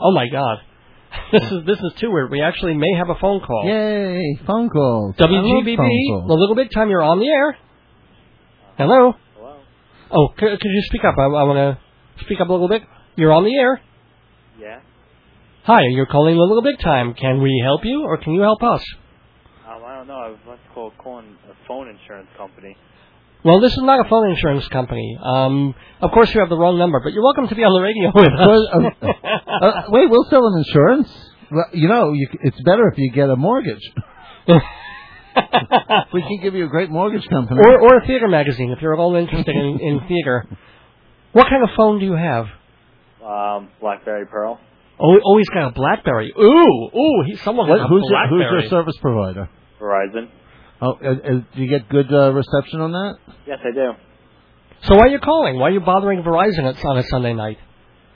Oh my God. This is this is too weird. We actually may have a phone call. Yay, phone calls. WGBB, phone calls. the Little Big Time. You're on the air. Hello. Hello. Oh, could, could you speak up? I, I want to speak up a little bit. You're on the air. Yeah. Hi, you're calling the Little Big Time. Can we help you, or can you help us? Um, I don't know. I was about to calling a phone insurance company. Well, this is not a phone insurance company. Um, of course, you have the wrong number, but you're welcome to be on the radio with us. uh, uh, wait, we'll sell an insurance. Well, you know, you, it's better if you get a mortgage. we can give you a great mortgage company. or, or a theater magazine if you're at all interested in, in theater. What kind of phone do you have? Um, BlackBerry Pearl. Oh, oh, he's got a BlackBerry. Ooh, ooh, he, someone What- has a who's, your, who's your service provider? Verizon. Oh, uh, uh, do you get good uh, reception on that? Yes, I do. So why are you calling? Why are you bothering Verizon at, on a Sunday night?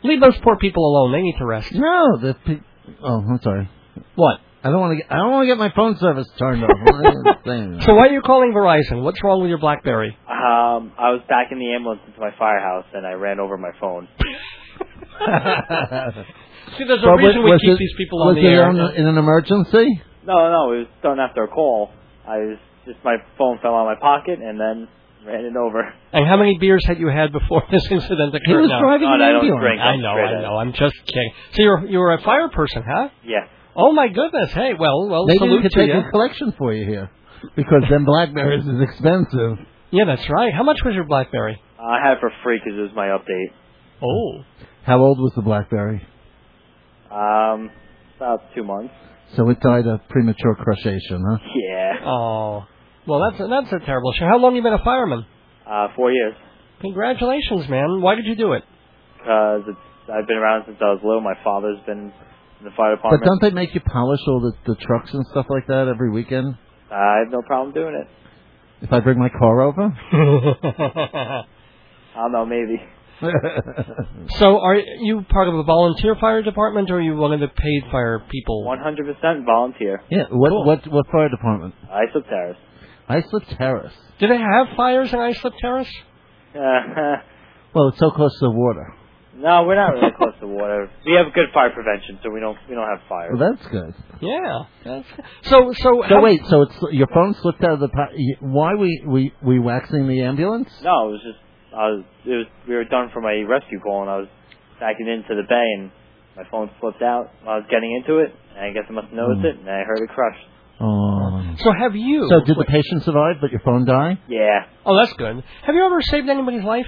Leave those poor people alone. They need to rest. No, the pe- oh, I'm sorry. What? I don't want to get. I don't want to get my phone service turned off. What are you saying? So why are you calling Verizon? What's wrong with your BlackBerry? Um, I was back in the ambulance into my firehouse and I ran over my phone. See, there's a But reason we was keep it- these people on the it air. on- in an emergency? No, no, it was done after a call. I was just my phone fell out of my pocket and then ran it over. And how many beers had you had before this incident occurred? He was now? driving God, an I don't ambulance. drink. I know, I know. I'm just kidding. So you're you're a fire person, huh? Yeah. Oh my goodness. Hey, well, well, Maybe we salute could to take you. a collection for you here, because then Blackberries is expensive. Yeah, that's right. How much was your BlackBerry? I had it for free because it was my update. Oh. How old was the BlackBerry? Um, about two months. So it died of premature crushation, huh? Yeah. Oh. Well, that's a, that's a terrible show. How long you been a fireman? Uh, four years. Congratulations, man. Why did you do it? Because it's I've been around since I was little. My father's been in the fire department. But don't they make you polish all the, the trucks and stuff like that every weekend? I have no problem doing it. If I bring my car over? I don't know, maybe. so, are you part of a volunteer fire department, or are you one of the paid fire people? 100% volunteer. yeah. What Cool. what what fire department? Islip Terrace. Islip Terrace. Do they have fires in Islip Terrace? Uh, Well, it's so close to the water. no, we're not really close to water. We have good fire prevention, so we don't we don't have fires. Well, that's good. Yeah. That's, so, so, So wait, so it's your phone slipped out of the. Pa- y- why we we we waxing the ambulance? No, it was just I was it was we were done for my rescue call, and I was backing into the bay, and my phone slipped out. while I was getting into it, and I guess I must have noticed Mm. it, and I heard it crush. Oh. So, have you? So did the patient survive, but your phone die? Yeah. Oh, that's good. Have you ever saved anybody's life?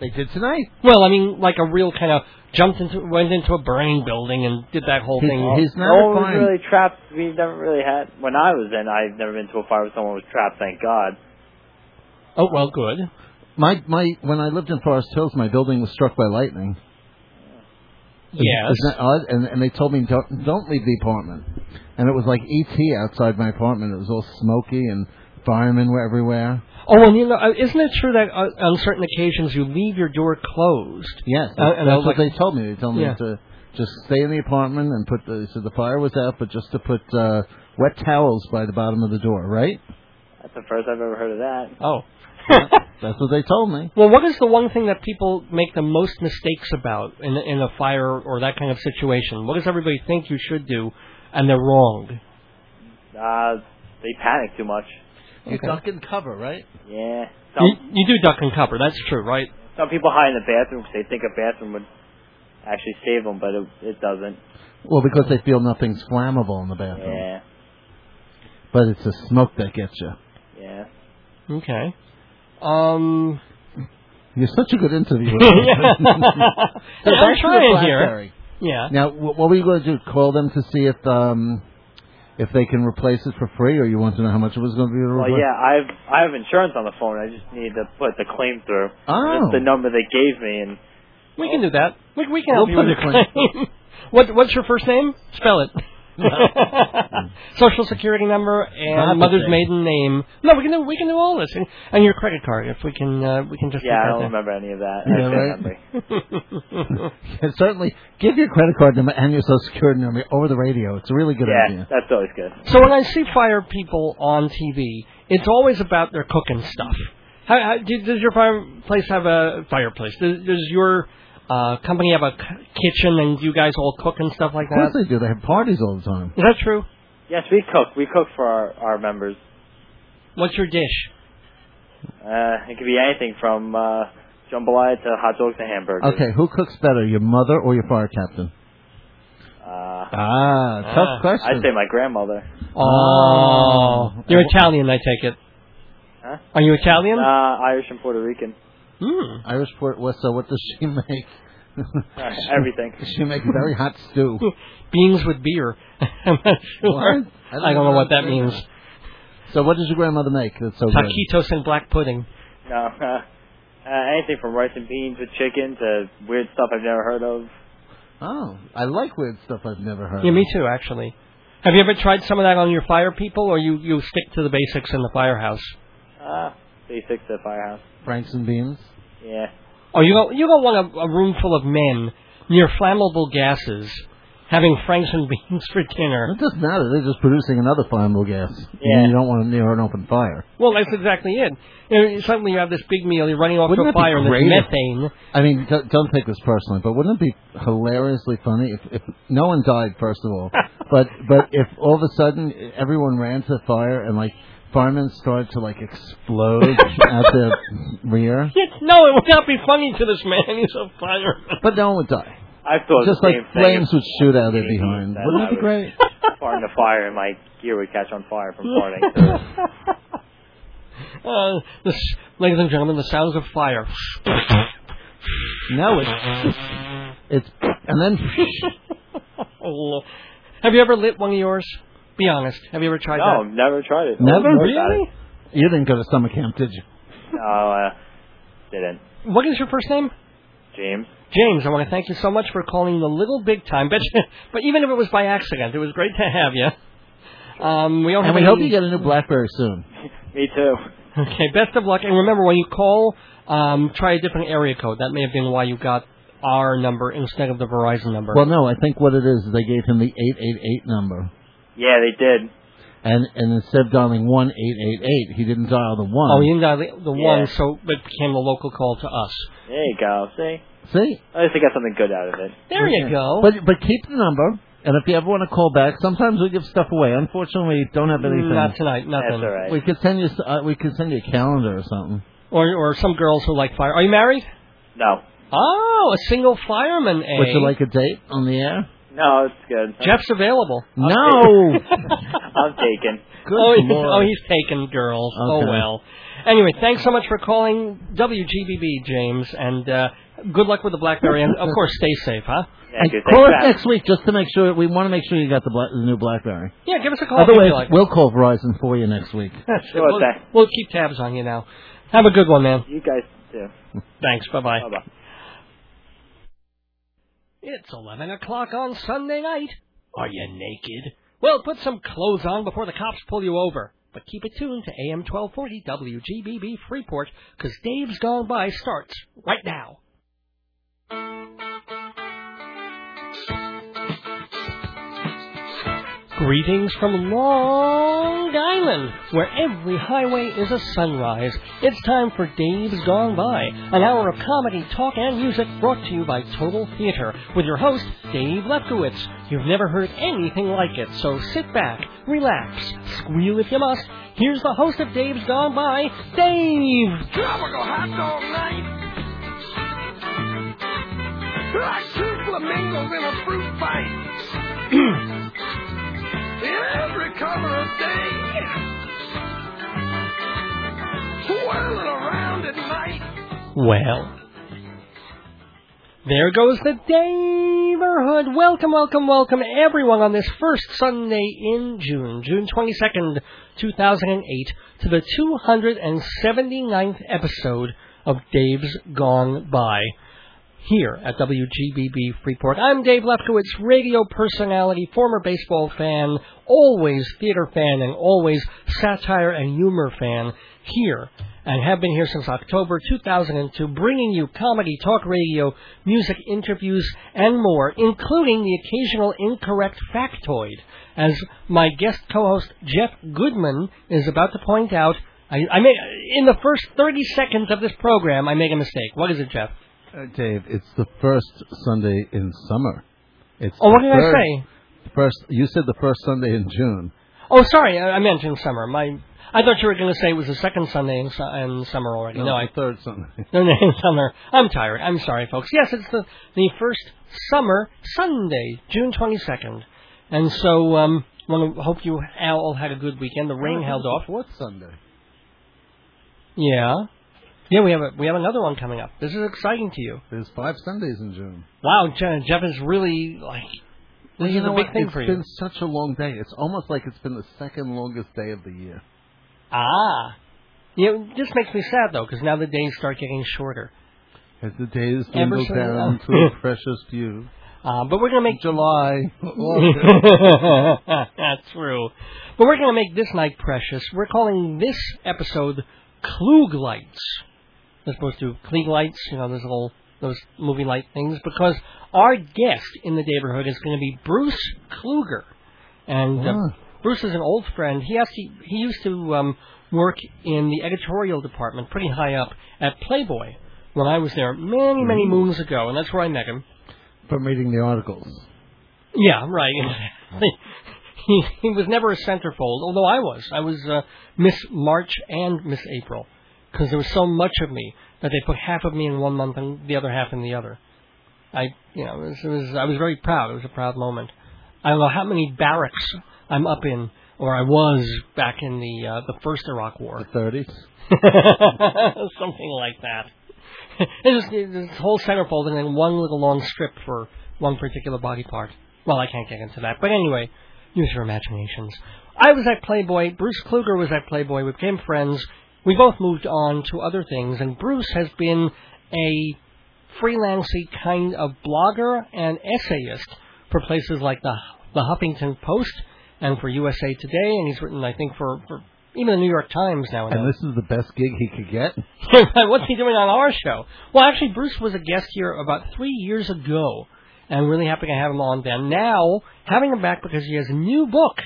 They did tonight. Well, I mean, like a real kind of jumped into, went into a burning building and did that whole He- thing. he's no never one was really trapped. We never really had. When I was in, I've never been to a fire where someone was trapped. Thank God. Oh, well, good. My my when I lived in Forest Hills, my building was struck by lightning. Yes. Isn't that odd? And and they told me don't don't leave the apartment. And it was like ET outside my apartment. It was all smoky and firemen were everywhere. Oh, well, you know, uh, isn't it true that uh, on certain occasions you leave your door closed? Yes, Uh, and that's what like- they told me. They told me Yeah. to just stay in the apartment and put the so the fire was out, but just to put uh, wet towels by the bottom of the door. Right? That's the first I've ever heard of that. Oh. That's what they told me. well, what is the one thing that people make the most mistakes about in in a fire or that kind of situation? What does everybody think you should do, and they're wrong? Uh, they panic too much. You Okay. duck and cover, right? Yeah. You, you do duck and cover. That's true, right? some people hide in the bathroom because they think a bathroom would actually save them, but it, it doesn't. Well, because they feel nothing's flammable in the bathroom. Yeah. But it's the smoke that gets you. Yeah. Okay. Um. You're such a good interviewer. I'm So back to trying here. Yeah. Now, wh- what were you going to do? Call them to see if um if they can replace it for free, or you want to know how much it was going to be to Well, replace? yeah, I've I have insurance on the phone. I just need to put the claim through. Oh. That's the number they gave me, and We can do that. We, we can help We'll you with put the it claim. what What's your first name? Spell it. Social security number and Not mother's same. maiden name. No, we can do we can do all this, and, and your credit card if we can uh, we can just yeah, I don't that remember any of that. Yeah, right? Yeah, certainly, give your credit card number and your social security number over the radio. It's a really good Yeah, idea. that's always good. so when I see fire people on TV, it's always about their cooking stuff. How, how, do, does your fireplace have a fireplace? Does, does your uh, company have a c- kitchen and you guys all cook and stuff like that? Of course they do. They have parties all the time. Is that true? Yes, we cook. We cook for our, our members. What's your dish? Uh, it could be anything from uh, jambalaya to hot dogs to hamburgers. Okay, who cooks better, your mother or your fire captain? Uh, Ah, Ah. tough question. I'd say my grandmother. Oh, you're Italian, I take it. Huh? Are you Italian? Uh, Irish and Puerto Rican. Hmm. Irish port. What? So what does she make? Uh, everything. she makes very hot stew. Beans with beer. I'm not sure. What? I don't know what that means. So what does your grandmother make? That's so good. Taquitos and black pudding. No, uh, uh, anything from rice and beans with chicken to weird stuff I've never heard of. Oh, I like weird stuff I've never heard. Yeah, of. me too, actually. Have you ever tried some of that on your fire people, or you you stick to the basics in the firehouse? Uh, basics at firehouse. Franks and beans. Yeah. Oh, you don't you don't want a, a room full of men near flammable gases having franks and beans for dinner. It doesn't matter. They're just producing another flammable gas. Yeah. You don't want it near an open fire. Well, that's exactly it. You know, suddenly you have this big meal, you're running off Wouldn't to a fire, and there's methane. I mean, don't, don't take this personally, but wouldn't it be hilariously funny if, if no one died first of all, but but if all of a sudden everyone ran to the fire and like firemen started to like explode at the rear, No, it would not be funny to this man. He's a fireman. but no one would die. I thought Just the like same thing. flames would shoot out of there behind. that Wouldn't that be I great? Farting the fire and my gear would catch on fire from farting. Uh, this, ladies and gentlemen, the sounds of fire. No, it's it's and then have you ever lit one of yours? Be honest. Have you ever tried no, that? No, never tried it. Never? Always heard Really? you didn't go to summer camp, did you? it. No, uh, didn't. What is your first name? James. James, I want to thank you so much for calling the little big time. But, but even if it was by accident, it was great to have you. Um, we don't And have we any... hope you get a new BlackBerry soon. Me too. Okay, best of luck. And remember, when you call, um, try a different area code. That may have been why you got our number instead of the Verizon number. Well, no, I think what it is is they gave him the eight eight eight number. Yeah, they did. And and instead of dialing one eight eight eight, he didn't dial the one. oh, you didn't dial the, the Yeah. one, so it became the local call to us. There you go. See? See? At least I got something good out of it. There you go. But but keep the number, and if you ever want to call back, sometimes we give stuff away. Unfortunately, we don't have anything. Not tonight, nothing. That's all right. We could send you s- uh, we could send you a calendar or something. Or or some girls who like fire. Are you married? No. Oh, a single fireman. Eh? Would you like a date on the air? No, it's good. Jeff's available. No. I'm taken. Good oh, he- lord. oh, he's taken girls. Oh well. Anyway, thanks so much for calling WGBB, James, and uh, good luck with the BlackBerry, and of course, stay safe, huh? Yeah, And good. call us Thanks, next week just to make sure. We want to make sure you got the, black, the new BlackBerry. Yeah, give us a call Otherwise, like. we'll call Verizon for you next week. Sure we'll, thing. we'll keep tabs on you now. Have a good one, man. You guys too. Thanks. Bye bye. Bye bye. It's 11 o'clock on Sunday night. Are you naked? Well, put some clothes on before the cops pull you over. But keep it tuned to AM 1240 WGBB Freeport, because Dave's Gone By starts right now. Greetings from Long Island, where every highway is a sunrise. It's time for Dave's Gone By, an hour of comedy, talk, and music brought to you by Total Theater, with your host, Dave Lefkowitz. You've never heard anything like it, so sit back, relax, squeal if you must. Here's the host of Dave's Gone By, Dave! Tropical hot dog night. Like two flamingos in a fruit fight. every of day. Whirling around at night. Well, there goes the neighborhood. Welcome, welcome, welcome, everyone, on this first Sunday in June, June 22nd, 2008, to the 279th episode of Dave's Gone By. Here at WGBB Freeport. I'm Dave Lefkowitz, radio personality, former baseball fan, always theater fan, and always satire and humor fan here and have been here since October 2002, bringing you comedy, talk radio, music, interviews, and more, including the occasional incorrect factoid. As my guest co-host Jeff Goodman is about to point out, I, I made in the first 30 seconds of this program, I made a mistake. What is it, Jeff? Uh, Dave, it's the first Sunday in summer. It's Oh, what did I say? First, you said the first Sunday in June. Oh, sorry, I, I meant in summer. My, I thought you were going to say it was the second Sunday in, su- in summer already. No, I the third Sunday. No, no, in summer. I'm tired. I'm sorry, folks. Yes, it's the the first summer Sunday, June 22nd, and so um, want to hope you all had a good weekend. The rain held off. What Sunday. Yeah, yeah. We have a we have another one coming up. This is exciting to you. There's five Sundays in June. Wow, Jeff is really like this you is a big what? thing It's for you. It's been such a long day. It's almost like it's been the second longest day of the year. Ah, you know, this makes me sad though because now the days start getting shorter. As the days dwindle down to a precious few. Uh, but we're gonna make July. That's true. But we're going to make this night precious. We're calling this episode Klug Lights. As opposed to Klieg Lights, you know, those little those movie light things, because our guest in the neighborhood is going to be Bruce Kluger. And uh, Ah. Bruce is an old friend. He actually he used to um, work in the editorial department, pretty high up at Playboy when I was there many many moons ago, and that's where I met him. From reading the articles. Yeah, right. he he was never a centerfold, although I was. I was uh, Miss March and Miss April because there was so much of me that they put half of me in one month and the other half in the other. I, you know, it was, it was I was very proud. It was a proud moment. I don't know how many barracks I'm up in, or I was back in the uh, the first Iraq War. The 30s. Something like that. It was this whole centerfold and then one little long strip for one particular body part. Well, I can't get into that. But anyway, use your imaginations. I was at Playboy. Bruce Kluger was at Playboy. We became friends. We both moved on to other things, and Bruce has been a freelancey kind of blogger and essayist for places like the the Huffington Post and for USA Today, and he's written, I think, for, for even the New York Times now. And this is the best gig he could get. What's he doing on our show? Well, actually, Bruce was a guest here about three years ago, and I'm really happy to have him on then. Now, having him back because he has a new book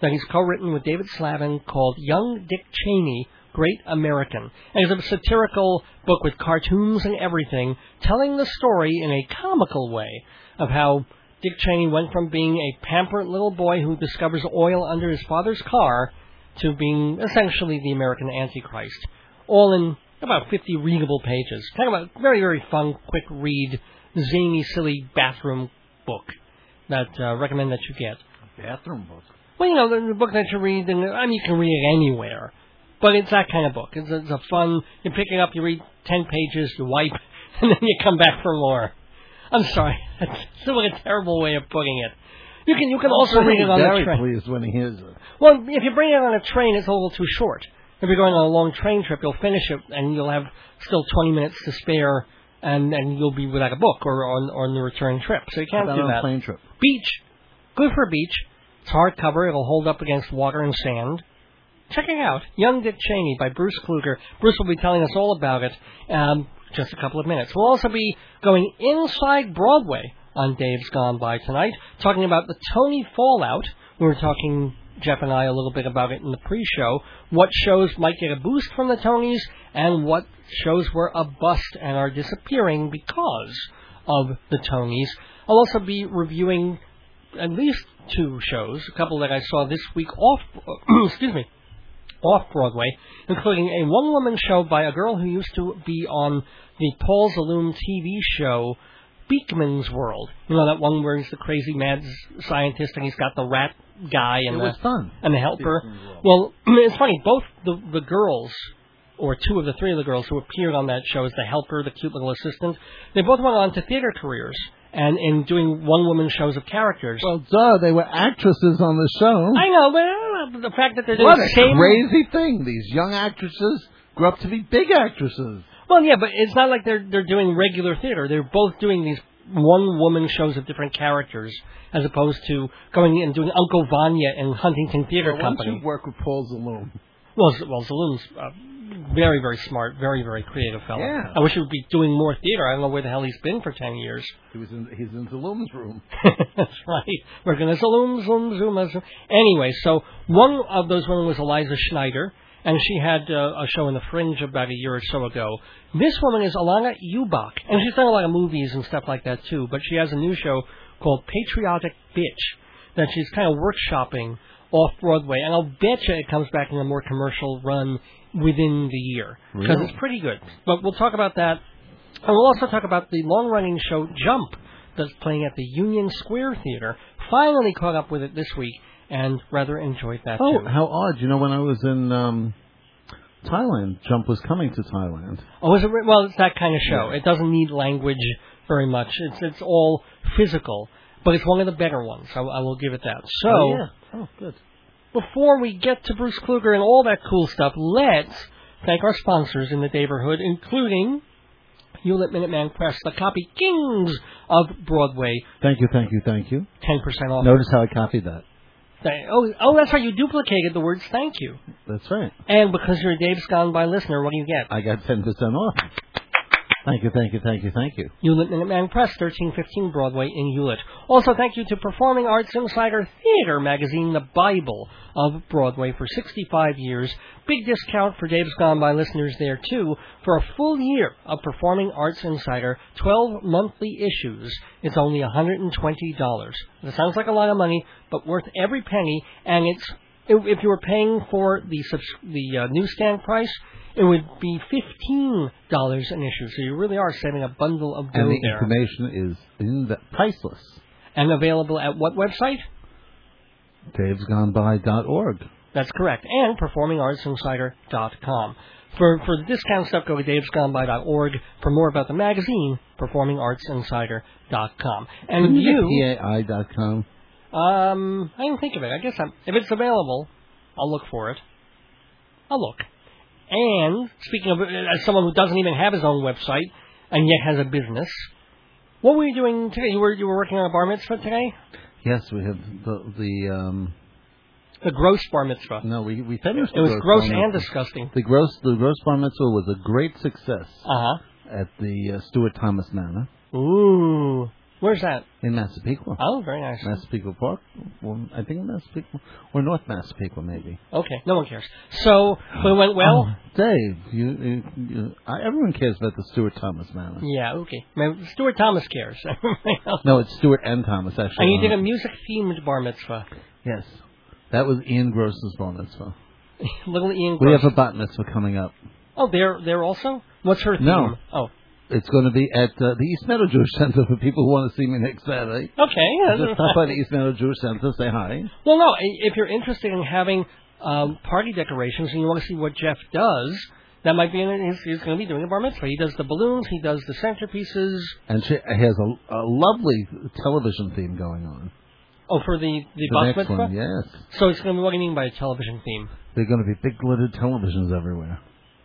that he's co-written with David Slavin called Young Dick Cheney, Great American. And it's a satirical book with cartoons and everything, telling the story in a comical way of how Dick Cheney went from being a pampered little boy who discovers oil under his father's car to being essentially the American Antichrist. All in about 50 readable pages. Kind of a very, very fun, quick read, zany, silly bathroom book that uh, recommend that you get. Bathroom book. Well, you know, the, the book that you read, and I mean, you can read it anywhere. But it's that kind of book. It's, it's a fun, you pick it up, you read 10 pages, you wipe, and then you come back for more. I'm sorry. That's still a terrible way of putting it. You can you can also read it on the train. Very pleased when he hears it. Well, if you bring it on a train, it's a little too short. If you're going on a long train trip, you'll finish it and you'll have still 20 minutes to spare, and and you'll be without a book or on on the return trip. So you can't do on a that. plane trip. Beach, good for beach. It's hardcover. It'll hold up against water and sand. Check it out, Young Dick Cheney by Bruce Kluger. Bruce will be telling us all about it. Um, just a couple of minutes. We'll also be going inside Broadway on Dave's Gone By tonight, talking about the Tony fallout. We were talking, Jeff and I, a little bit about it in the pre-show. What shows might get a boost from the Tonys, and what shows were a bust and are disappearing because of the Tonys. I'll also be reviewing at least two shows, a couple that I saw this week off, excuse me, off Broadway, including a one-woman show by a girl who used to be on the Paul Zaloom TV show Beakman's World. You know that one where he's the crazy mad scientist and he's got the rat guy and It the fun. and the helper. Well, it's funny. Both the the girls, or two of the three of the girls who appeared on that show as the helper, the cute little assistant, they both went on to theater careers and in doing one-woman shows of characters. Well, duh, they were actresses on the show. I know, but uh, the fact that they're doing what the a same crazy thing. These young actresses grew up to be big actresses. Well, yeah, but it's not like they're they're doing regular theater. They're both doing these one woman shows of different characters, as opposed to going and doing Uncle Vanya in Huntington Theater don't Company. work with Paul Zaloom? Well, Z- well, Zaloom's uh, very very smart, very very creative fellow. Yeah. I wish he would be doing more theater. I don't know where the hell he's been for ten years. He was in. He's in Zaloom's room. That's right. We're going to zoom, zoom, zoom, zoom. Anyway, so one of those women was Eliza Schneider, and she had uh, a show in the Fringe about a year or so ago. This woman is Alana Ubach, and she's done a lot of movies and stuff like that too. But she has a new show called Patriotic Bitch that she's kind of workshopping off Broadway, and I'll bet you it comes back in a more commercial run within the year because Really? it's pretty good. But we'll talk about that, and we'll also talk about the long-running show Jump that's playing at the Union Square Theater. Finally caught up with it this week, and rather enjoyed that Oh, too. how odd! You know, when I was in um, Thailand, Jump was coming to Thailand. Oh, is it? re- Well, it's that kind of show. It doesn't need language very much. It's it's all physical, but it's one of the better ones. I, I will give it that. So. oh, yeah. oh, good. Before we get to Bruce Kluger and all that cool stuff, let's thank our sponsors in the neighborhood, including Hewlett Minuteman Press, the copy kings of Broadway, Thank you, thank you, thank you. 10% off. Notice how I copied that. Oh, oh, that's right, you duplicated the words thank you. That's right. And because you're a Dave's Gone By listener, what do you get? I got ten percent off. Thank you, thank you, thank you, thank you. Hewlett Minuteman Press, 1315 Broadway in Hewlett. Also, thank you to Performing Arts Insider Theater magazine, the Bible of Broadway, for 65 years. Big discount for Dave's Gone By listeners there, too. For a full year of Performing Arts Insider, 12 monthly issues, it's only $120. It sounds like a lot of money, but worth every penny, and it's if if you were paying for the the uh, newsstand price, it would be fifteen dollars an issue. So you really are saving a bundle of dough And the there. information is in the priceless. And available at what website? Dave'sGoneBy.org. That's correct. And performingartsinsider.com. For for the discount stuff, go to davesgoneby.org. For more about the magazine, performingartsinsider.com. And Couldn't you, PAI.com. um, I didn't think of it. I guess I'm, if it's available, I'll look for it. I'll look. And speaking of, as someone who doesn't even have his own website and yet has a business, what were you doing today? You were you were working on a bar mitzvah today? Yes, we have the the um. The gross bar mitzvah. No, we we finished. It was gross bar and disgusting. The gross the gross bar mitzvah was a great success Uh huh. at the uh, Stuart Thomas Manor Ooh, where's that? in Massapequa. Oh, very nice. Massapequa Park, well, I think Massapequa or North Massapequa maybe. Okay, no one cares. So, it went well. Oh, Dave, you, you, you I, everyone cares about the Stuart Thomas Manor. Yeah, okay. Man, Stuart Thomas cares. No, it's Stuart and Thomas actually. and you did a music themed bar mitzvah. yes, that was Ian Gross's bar mitzvah. Little Ian. Gross. We have a bat mitzvah coming up. Oh, they're they're also. What's her theme? No. Oh, It's going to be at uh, the East Meadow Jewish Center for people who want to see me next Saturday. okay. yeah, Just stop by the East Meadow Jewish Center, say hi. Well, no. If you're interested in having um, party decorations and you want to see what Jeff does, that might be. In, he's, he's going to be doing a bar mitzvah. He does the balloons. He does the centerpieces. And she has a, a lovely television theme going on. Oh, for the the, The next mitzvah. one, yes. So it's going to be. What do you mean by a television theme? There are going to be big glittered televisions everywhere.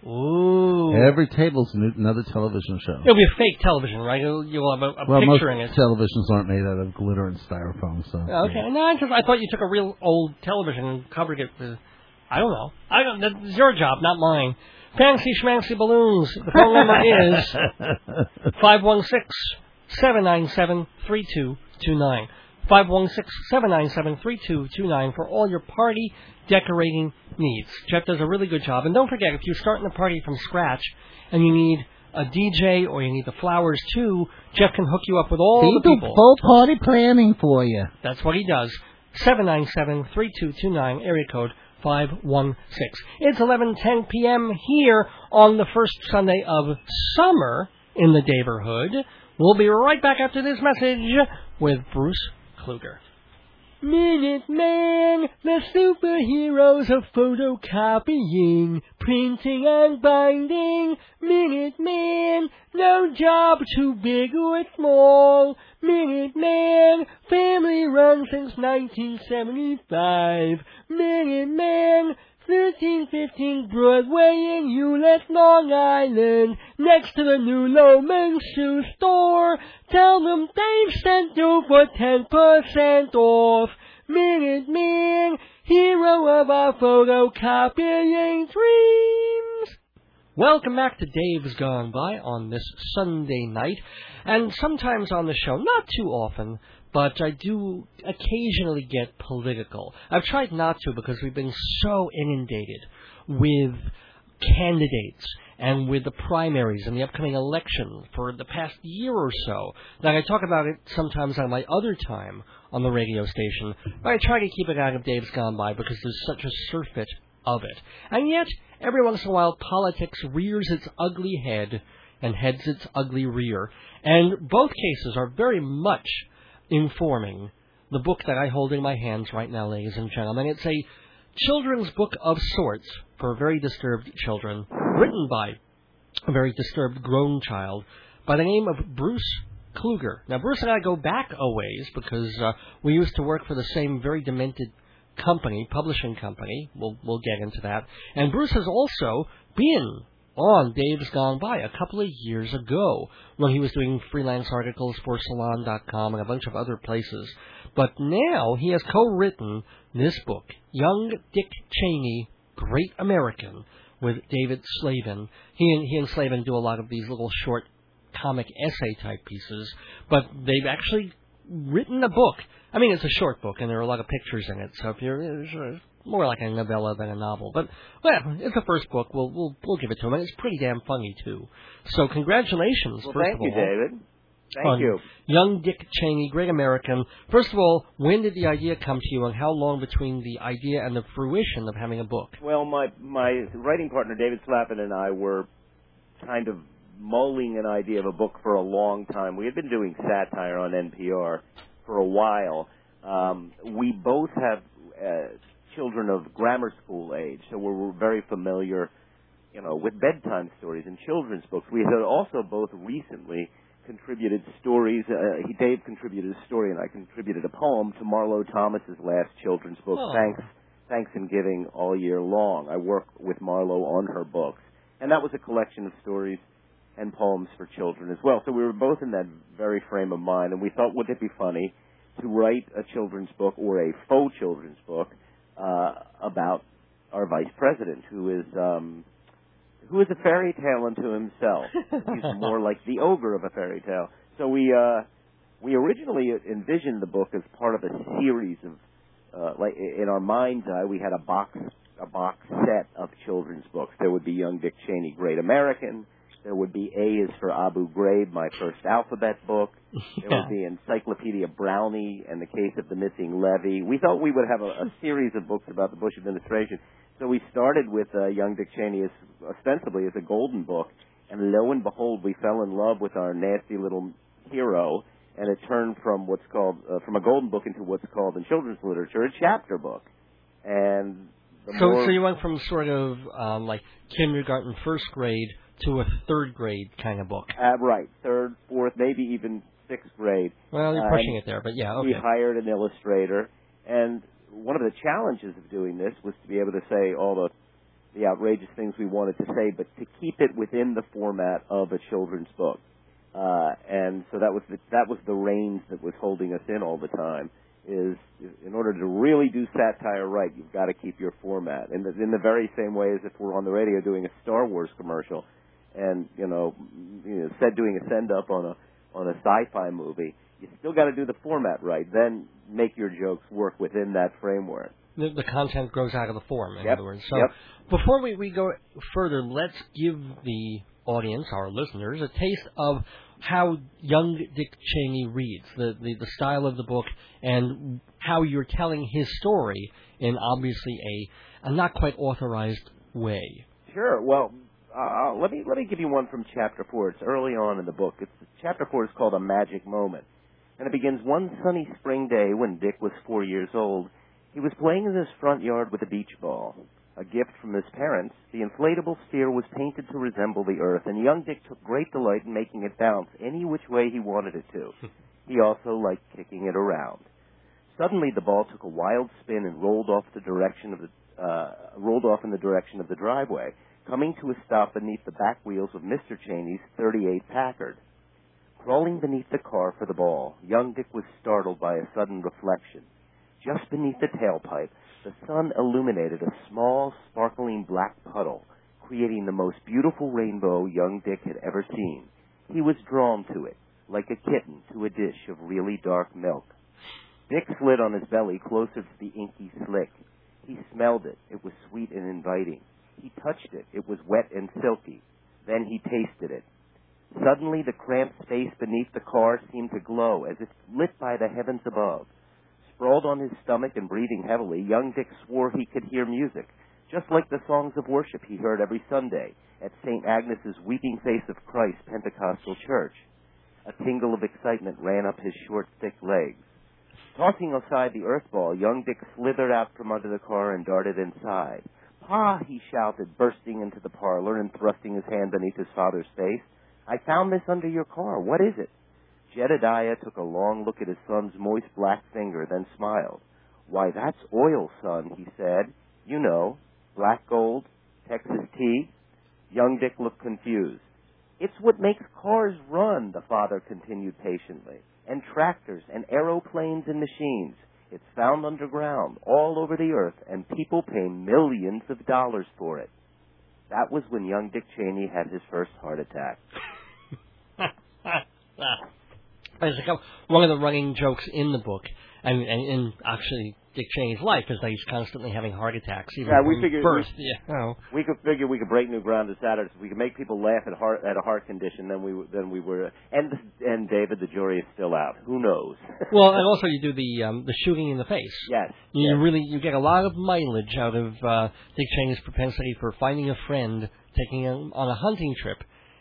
Ooh. Every table's an- another television show. It'll be a fake television, right? You'll, you'll have a, a well, most picture in it. televisions aren't made out of glitter and styrofoam, so. Okay, no, I, just, I thought you took a real old television and covered it with. I don't know. I don't. That's your job, not mine. Fancy schmancy balloons. The phone number is five one six seven nine seven three two two nine. Five one six seven nine seven three two two nine for all your party decorating needs. Jeff does a really good job. And don't forget, if you're starting a party from scratch and you need a DJ or you need the flowers too, Jeff can hook you up with all the people. full party planning for you. That's what he does. 797-3229, area code 516. It's 11:10 p.m. here on the first Sunday of summer in the neighborhood. We'll be right back after this message with Bruce Kluger. Minuteman, the superheroes of photocopying, printing and binding. Minute Minuteman, no job too big or small. Minute Minuteman, family run since 1975. Minute Minuteman, 1315 Broadway in Hewlett, Long Island, next to the new Loman Shoe Store. Tell them Dave sent you for 10% off. Minute Man, hero of our photocopying dreams. Welcome back to Dave's Gone By on this Sunday night, and sometimes on the show, not too often, but I do occasionally get political. I've tried not to because we've been so inundated with candidates and with the primaries and the upcoming election for the past year or so. Now, I talk about it sometimes on my other time on the radio station, but I try to keep it out of Dave's Gone By because there's such a surfeit of it. And yet, every once in a while, politics rears its ugly head and heads its ugly rear. And both cases are very much informing the book that I hold in my hands right now, ladies and gentlemen. It's a children's book of sorts for very disturbed children, written by a very disturbed grown child by the name of Bruce Kluger. Now, Bruce and I go back a ways because uh, we used to work for the same very demented company, publishing company. We'll we'll get into that. And Bruce has also been on Dave's Gone By a couple of years ago when he was doing freelance articles for Salon.com and a bunch of other places. But now he has co-written this book, Young Dick Cheney, Great American, with David Slavin. He and he and Slavin do a lot of these little short comic essay type pieces, but they've actually written a book. I mean, it's a short book, and there are a lot of pictures in it. So if you're uh, it's more like a novella than a novel, but well, it's the first book. We'll we'll we'll give it to him, and it's pretty damn funny too. So congratulations, Well, first thank of you, all. David. Thank on you. Young Dick Cheney, Great American. First of all, when did the idea come to you, and how long between the idea and the fruition of having a book? Well, my my writing partner David Slavin and I were kind of mulling an idea of a book for a long time. We had been doing satire on NPR for a while. Um, we both have uh, children of grammar school age, so we're, we're very familiar, you know, with bedtime stories and children's books. We had also both recently contributed stories. Uh, he, Dave contributed a story, and I contributed a poem to Marlo Thomas's last children's book. Oh. Thanks, thanks in giving all year long. I work with Marlo on her books, and that was a collection of stories and poems for children as well. So we were both in that very frame of mind, and we thought, would it be funny to write a children's book or a faux children's book uh, about our vice president, who is um, who is a fairy tale unto himself. He's more like the ogre of a fairy tale. So we uh, we originally envisioned the book as part of a series of uh, like in our mind's eye, we had a box a box set of children's books. There would be Young Dick Cheney, Great American. There would be A is for Abu Ghraib, my first alphabet book. There would be Encyclopedia Brownie and the Case of the Missing Levy. We thought we would have a, a series of books about the Bush administration. So we started with uh, Young Dick Cheney as ostensibly as a golden book, and lo and behold, we fell in love with our nasty little hero, and it turned from what's called uh, from a golden book into what's called in children's literature a chapter book. And So, so you went from sort of um, like kindergarten, first grade to a third grade kind of book. uh, right, third, fourth, maybe even sixth grade. Well, you're Uh, pushing it there, but yeah, we okay. hired an illustrator, and one of the challenges of doing this was to be able to say all the the outrageous things we wanted to say, but to keep it within the format of a children's book. Uh, and so that was the, that was the reins that was holding us in all the time. Is in order to really do satire right, you've got to keep your format. The, in the very same way as if we're on the radio doing a Star Wars commercial, and you know, you know, said doing a send up on a on a sci-fi movie, you still got to do the format right. Then make your jokes work within that framework. The, the content grows out of the form, in Yep, other words. So yep. before we, we go further, let's give the audience, our listeners, a taste of how young Dick Cheney reads, the, the, the style of the book, and how you're telling his story in obviously a, a not quite authorized way. Sure. Well, uh, let me let me give you one from chapter four. It's early on in the book. It's chapter four is called a magic moment, and it begins one sunny spring day when Dick was four years old. He was playing in his front yard with a beach ball. A gift from his parents, the inflatable sphere was painted to resemble the Earth, and young Dick took great delight in making it bounce any which way he wanted it to. he also liked kicking it around. Suddenly, the ball took a wild spin and rolled off the direction of the uh, rolled off in the direction of the driveway, coming to a stop beneath the back wheels of Mr. Cheney's 38 Packard. Crawling beneath the car for the ball, young Dick was startled by a sudden reflection. Just beneath the tailpipe, the sun illuminated a small, sparkling black puddle, creating the most beautiful rainbow young Dick had ever seen. He was drawn to it, like a kitten to a dish of really dark milk. Dick slid on his belly closer to the inky slick. He smelled it. It was sweet and inviting. He touched it. It was wet and silky. Then he tasted it. Suddenly, the cramped space beneath the car seemed to glow as if lit by the heavens above. Sprawled on his stomach and breathing heavily, young Dick swore he could hear music, just like the songs of worship he heard every Sunday at St. Agnes's Weeping Face of Christ Pentecostal Church. A tingle of excitement ran up his short, thick legs. Tossing aside the earth ball, young Dick slithered out from under the car and darted inside. Pa, he shouted, bursting into the parlor and thrusting his hand beneath his father's face. I found this under your car. What is it? Jedediah took a long look at his son's moist black finger, then smiled. Why, that's oil, son, he said. You know, black gold, Texas tea. Young Dick looked confused. It's what makes cars run, the father continued patiently, and tractors and aeroplanes and machines. It's found underground, all over the earth, and people pay millions of dollars for it. That was when young Dick Cheney had his first heart attack. There's a couple, one of the running jokes in the book, and, and in actually Dick Cheney's life, that he's constantly having heart attacks, even Yeah, we figured- birth. Yeah, oh. We could figure we could break new ground to Saturday. If we could make people laugh at heart at a heart condition, then we then we were. And and David, the jury is still out. Who knows? Well, and also you do the um, the shooting in the face. yes. You yes. really you get a lot of mileage out of uh, Dick Cheney's propensity for finding a friend, taking him on a hunting trip,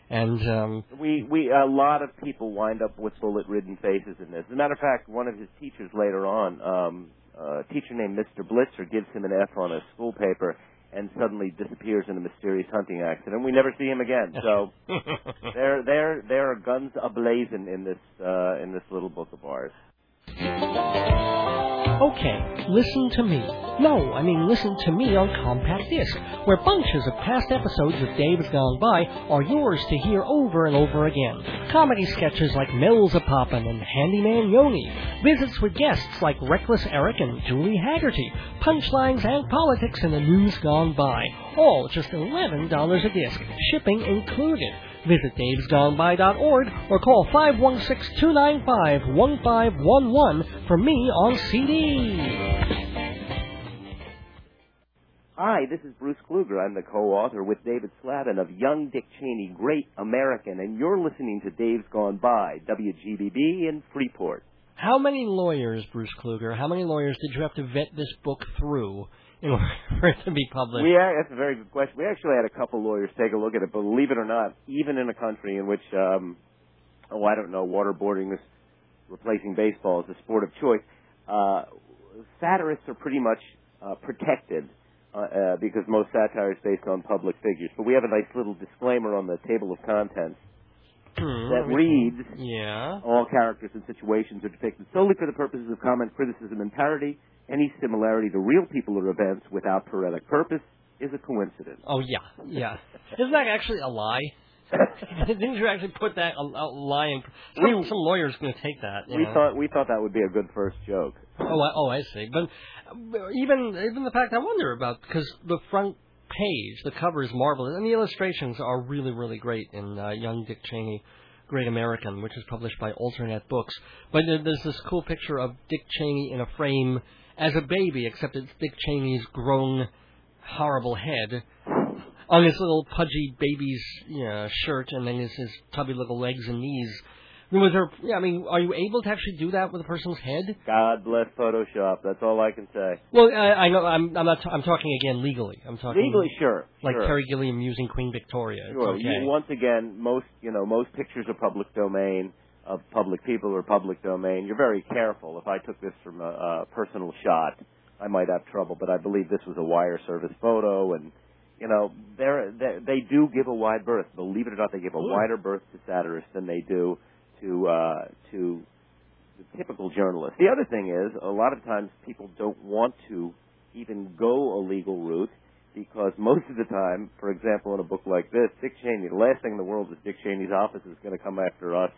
and um, We we a lot of people wind up with bullet-ridden faces in this. As a matter of fact, one of his teachers later on, um, a teacher named Mr. Blitzer, gives him an F on a school paper and suddenly disappears in a mysterious hunting accident. We never see him again. So there there there are guns ablazing in this uh, in this little book of ours. Okay, listen to me. No, I mean listen to me on compact disc, where bunches of past episodes of Dave's Gone By are yours to hear over and over again. Comedy sketches like Mills a Poppin' and Handyman Yoni, visits with guests like Reckless Eric and Julie Hagerty, punchlines and politics in the news gone by, all just $11 a disc, shipping included. Visit davesgoneby.org or call 516-295-1511 for me on CD. Hi, this is Bruce Kluger. I'm the co-author with David Slavin of Young Dick Cheney, Great American, and you're listening to Dave's Gone By, WGBB in Freeport. How many lawyers, Bruce Kluger, how many lawyers did you have to vet this book through in order for it to be published? We that's a very good question. We actually had a couple lawyers take a look at it. Believe it or not, even in a country in which, um, oh, I don't know, waterboarding is replacing baseball as a sport of choice, uh, satirists are pretty much uh, protected uh, uh, because most satire is based on public figures. But we have a nice little disclaimer on the table of contents Hmm, that reads. Yeah. All characters and situations are depicted solely for the purposes of comment, criticism, and parody. Any similarity to real people or events without poetic purpose is a coincidence. Oh, yeah, yeah. Isn't that actually a lie? Didn't you actually put that a, a lie in? Some, We- some lawyer's going to take that. We know. thought we thought that would be a good first joke. Oh, I, oh, I see. But even even the fact I wonder about because the front page, the cover is marvelous, and the illustrations are really really great in uh, Young Dick Cheney, Great American, which is published by AlterNet Books. But there's this cool picture of Dick Cheney in a frame as a baby, except it's Dick Cheney's grown, horrible head. On his little pudgy baby's you know, shirt, and then his, his tubby little legs and knees. I mean, was there? Yeah, I mean, are you able to actually do that with a person's head? God bless Photoshop. That's all I can say. Well, I, I know I'm I'm not t- I'm talking again legally. I'm talking Legally, sure. like sure. Terry Gilliam using Queen Victoria. Sure. okay. You, once again, most you know, most pictures are public domain of public people or public domain. You're very careful. If I took this from a, a personal shot, I might have trouble. But I believe this was a wire service photo, and you know, they're, they they do give a wide berth. Believe it or not, they give a wider berth to satirists than they do to uh, to the typical journalist. The other thing is, a lot of times people don't want to even go a legal route because most of the time, for example, in a book like this, Dick Cheney, the last thing in the world is Dick Cheney's office is going to come after us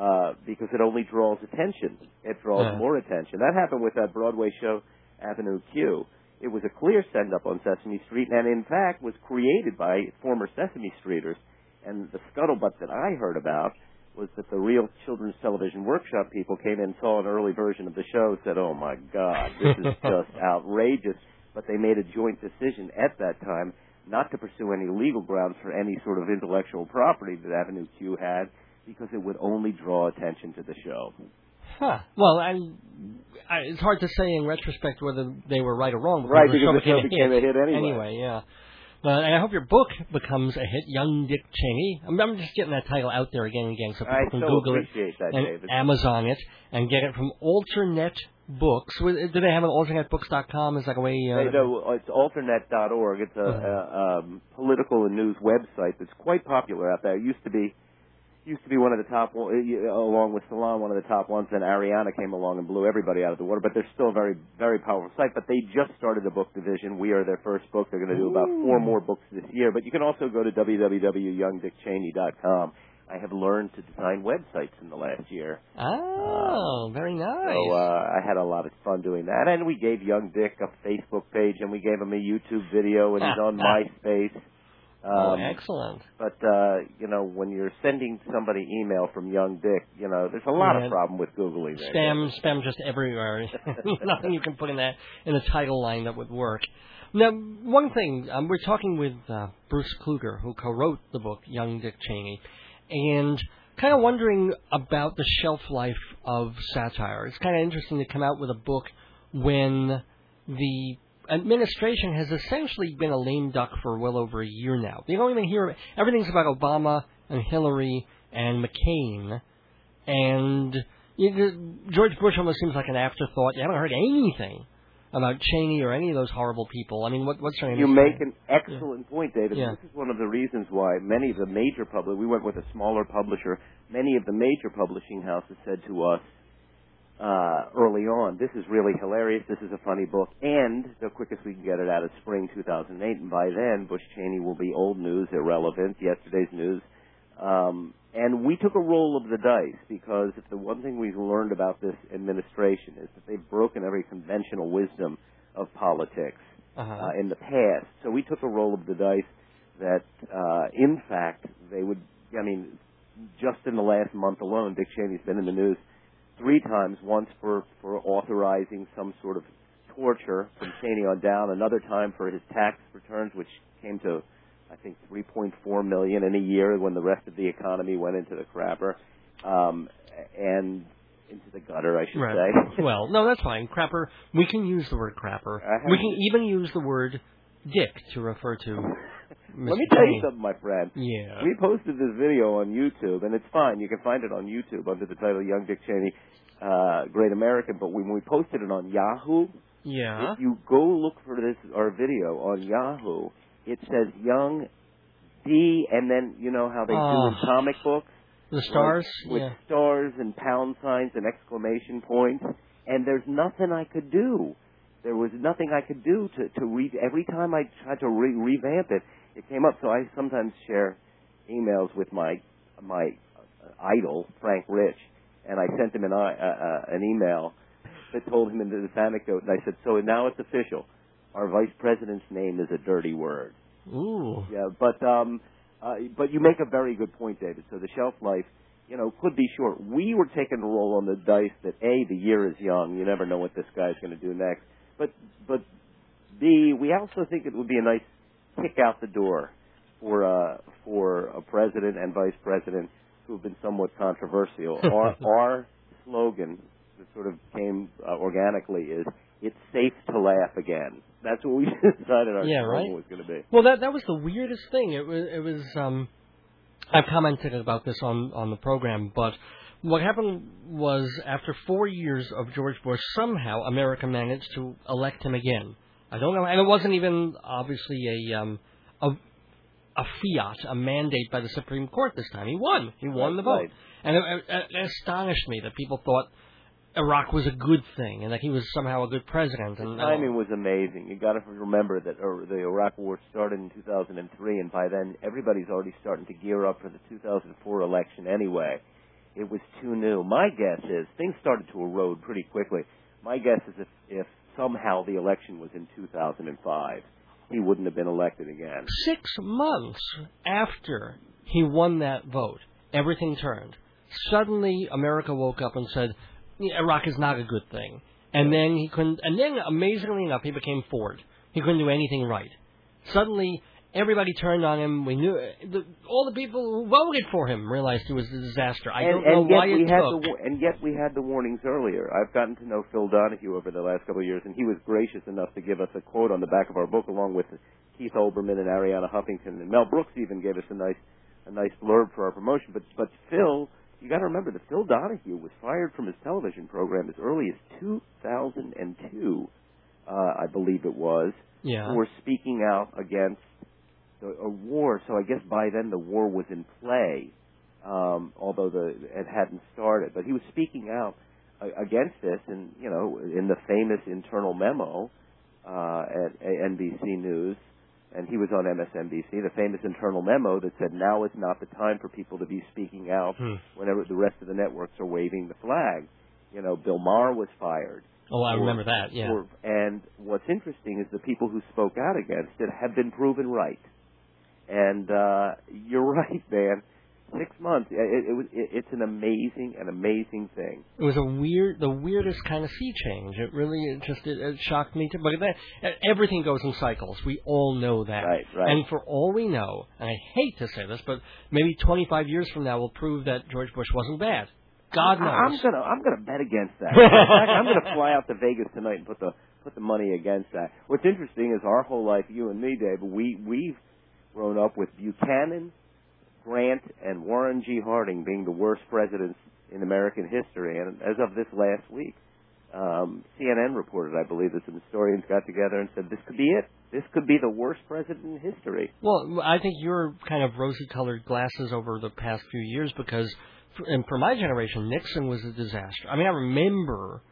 uh, because it only draws attention. It draws Yeah. more attention. That happened with that Broadway show, Avenue Q. It was a clear send up on Sesame Street, and in fact was created by former Sesame Streeters. And the scuttlebutt that I heard about was that the real children's television workshop people came in, saw an early version of the show, said, "Oh my God, this is just outrageous." But they made a joint decision at that time not to pursue any legal grounds for any sort of intellectual property that Avenue Q had because it would only draw attention to the show. Huh. Well, I, I, it's hard to say in retrospect whether they were right or wrong. Right, the because the became, show became a hit anyway. Anyway, yeah. But and I hope your book becomes a hit, Young Dick Cheney. I'm, I'm just getting that title out there again and again so people I can so Google it that, and David. Amazon it and get it from AlterNet Books. Do they have an alternatebooks.com? Is like a way. Uh, They know it's alternet.org. It's a, Uh-huh. a um, political and news website that's quite popular out there. It used to be used to be one of the top, uh, along with Salon, one of the top ones. Then Arianna came along and blew everybody out of the water. But they're still a very, very powerful site. But they just started a book division. We are their first book. They're going to do about four more books this year. But you can also go to www.youngdickcheney.com. I have learned to design websites in the last year. Oh, very nice. So uh, I had a lot of fun doing that, and we gave Young Dick a Facebook page, and we gave him a YouTube video, and he's on MySpace. Oh, Um, excellent. but uh, you know, when you're sending somebody email from Young Dick, you know, there's a lot Yeah. of problem with googling there. Spam, spam just everywhere. Nothing you can put in that in the title line that would work. Now, one thing um, we're talking with uh, Bruce Kluger, who co-wrote the book Young Dick Cheney, and kind of wondering about the shelf life of satire. It's kind of interesting to come out with a book when the administration has essentially been a lame duck for well over a year now. You don't even hear everything's about Obama and Hillary and McCain, and you, George Bush almost seems like an afterthought. You haven't heard anything about Cheney or any of those horrible people. I mean, what, what's her name? You make an excellent point, David. Yeah. This is one of the reasons why many of the major public we went with a smaller publisher. Many of the major publishing houses said to us uh, early on, "This is really hilarious. This is a funny book, and the quickest we can get it out is spring 2008. And by then, Bush Cheney will be old news, irrelevant, yesterday's news." Um, and we took a roll of the dice because if the one thing we've learned about this administration is that they've broken every conventional wisdom of politics Uh-huh. uh, in the past. So we took a roll of the dice that, uh, in fact, they would. I mean, just in the last month alone, Dick Cheney's been in the news three times. Once for for authorizing some sort of torture from Cheney on down. Another time for his tax returns, which came to I think 3.4 million in a year when the rest of the economy went into the crapper, um, and into the gutter, I should Right. say. well, no, that's fine. Crapper. We can use the word crapper. We can even use the word dick to refer to. Let me tell you something, my friend. Yeah. We posted this video on YouTube, and it's fine. You can find it on YouTube under the title "Young Dick Cheney, uh, Great American." But when we posted it on Yahoo, Yeah. if you go look for this our video on Yahoo, it says "Young D," and then you know how they do in Oh. comic books The stars. with yeah. stars and pound signs and exclamation points. And there's nothing I could do. There was nothing I could do to to read. Every time I tried to re- revamp it, it came up. So I sometimes share emails with my my idol Frank Rich, and I sent him an uh, uh, an email that told him this anecdote, and I said, "So now it's official. Our vice president's name is a dirty word." Ooh. Yeah, but um, uh, but you make a very good point, David. So the shelf life, you know, could be short. We were taking a roll on the dice that a the year is young. You never know what this guy's going to do next. But but b we also think it would be a nice kick out the door for uh, for a president and vice president who have been somewhat controversial. our our slogan that sort of came uh, organically is "It's safe to laugh again." That's what we decided our Yeah, slogan right. was going to be. Well, that that was the weirdest thing. It was it was. Um, I've commented about this on on the program, but what happened was after four years of George Bush, somehow America managed to elect him again. I don't know, and it wasn't even obviously a um, a a fiat, a mandate by the Supreme Court this time. He won. He won the vote, Right. and it, it, it astonished me that people thought Iraq was a good thing and that he was somehow a good president. The And timing was amazing. You got to remember that uh, the Iraq War started in 2003, and by then everybody's already starting to gear up for the 2004 election anyway. It was too new. My guess is things started to erode pretty quickly. My guess is if, if somehow the election was in 2005, he wouldn't have been elected again. six months after he won that vote, everything turned. Suddenly, America woke up and said, Iraq is not a good thing. And then he couldn't, and then amazingly enough, he became Ford. He couldn't do anything right. Suddenly, everybody turned on him. We knew the, all the people who voted for him realized it was a disaster. I and, don't know yet why we it had took. the and yet we had the warnings earlier. I've gotten to know Phil Donahue over the last couple of years, and he was gracious enough to give us a quote on the back of our book, along with Keith Olbermann and Arianna Huffington, and Mel Brooks even gave us a nice a nice blurb for our promotion. But but Phil, you got to remember that Phil Donahue was fired from his television program as early as 2002, uh, I believe it was, yeah. for speaking out against a war. So I guess by then the war was in play, um, although the it hadn't started. But he was speaking out uh, against this, and you know, in the famous internal memo uh, at NBC News, and he was on MSNBC. The famous internal memo that said, "Now is not the time for people to be speaking out Hmm. whenever the rest of the networks are waving the flag." You know, Bill Maher was fired. Oh, I or- remember that. Yeah. or- and what's interesting is the people who spoke out against it have been proven right. And uh, you're right, man. Six months. It, it, was. It, it's an amazing, an amazing thing. It was a weird, the weirdest kind of sea change. It really, it just, it, it shocked me too. But that, everything goes in cycles. We all know that. Right, right. And for all we know, and I hate to say this, but maybe 25 years from now will prove that George Bush wasn't bad. God knows. I'm gonna. I'm gonna bet against that. Fact, I'm gonna fly out to Vegas tonight and put the put the money against that. What's interesting is our whole life, you and me, Dave, we we've grown up with Buchanan, Grant, and Warren G. Harding being the worst presidents in American history. And as of this last week, um, CNN reported, I believe, that some historians got together and said this could be it. This could be the worst president in history. Well, I think you're kind of rosy-colored glasses over the past few years because, for, and for my generation, Nixon was a disaster. I mean, I remember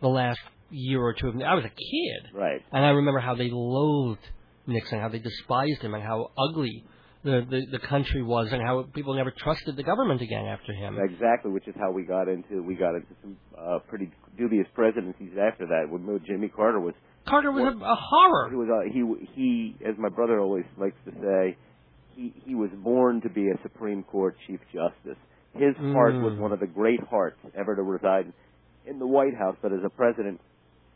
the last year or two of. I was a kid, Right. and I remember how they loathed Nixon, how they despised him, and how ugly the the, the country was, and how people never trusted the government again after him. Exactly, which is how we got into we got into some uh, pretty dubious presidencies after that. When Jimmy Carter was Carter was a, a horror. he was uh, he he as my brother always likes to say, he he was born to be a Supreme Court Chief Justice. His heart was Mm. one of the great hearts ever to reside in the White House, but as a president,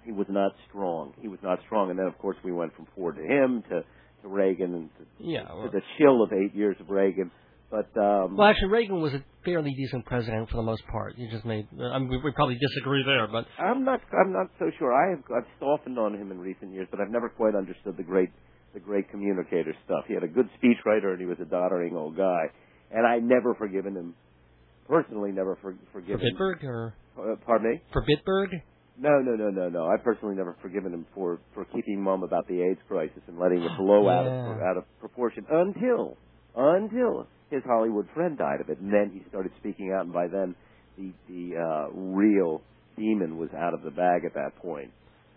he was not strong. He was not strong, and then of course we went from Ford to him to to Reagan and to, Yeah. to the chill of eight years of Reagan. But um, well, actually, Reagan was a fairly decent president for the most part. You just made. I mean, we, probably disagree there, but I'm not. I'm not so sure. I have. I've softened on him in recent years, but I've never quite understood the great, the great communicator stuff. He had a good speechwriter, and he was a doddering old guy. And I never forgiven him. Personally, never for, for forgiven. Bitburg or Uh, pardon me. for Bitburg. No, no, no, no, no. I personally never forgiven him for for keeping mum about the AIDS crisis and letting it blow out of out of proportion until until his Hollywood friend died of it, and then he started speaking out, and by then the the uh, real demon was out of the bag at that point. point,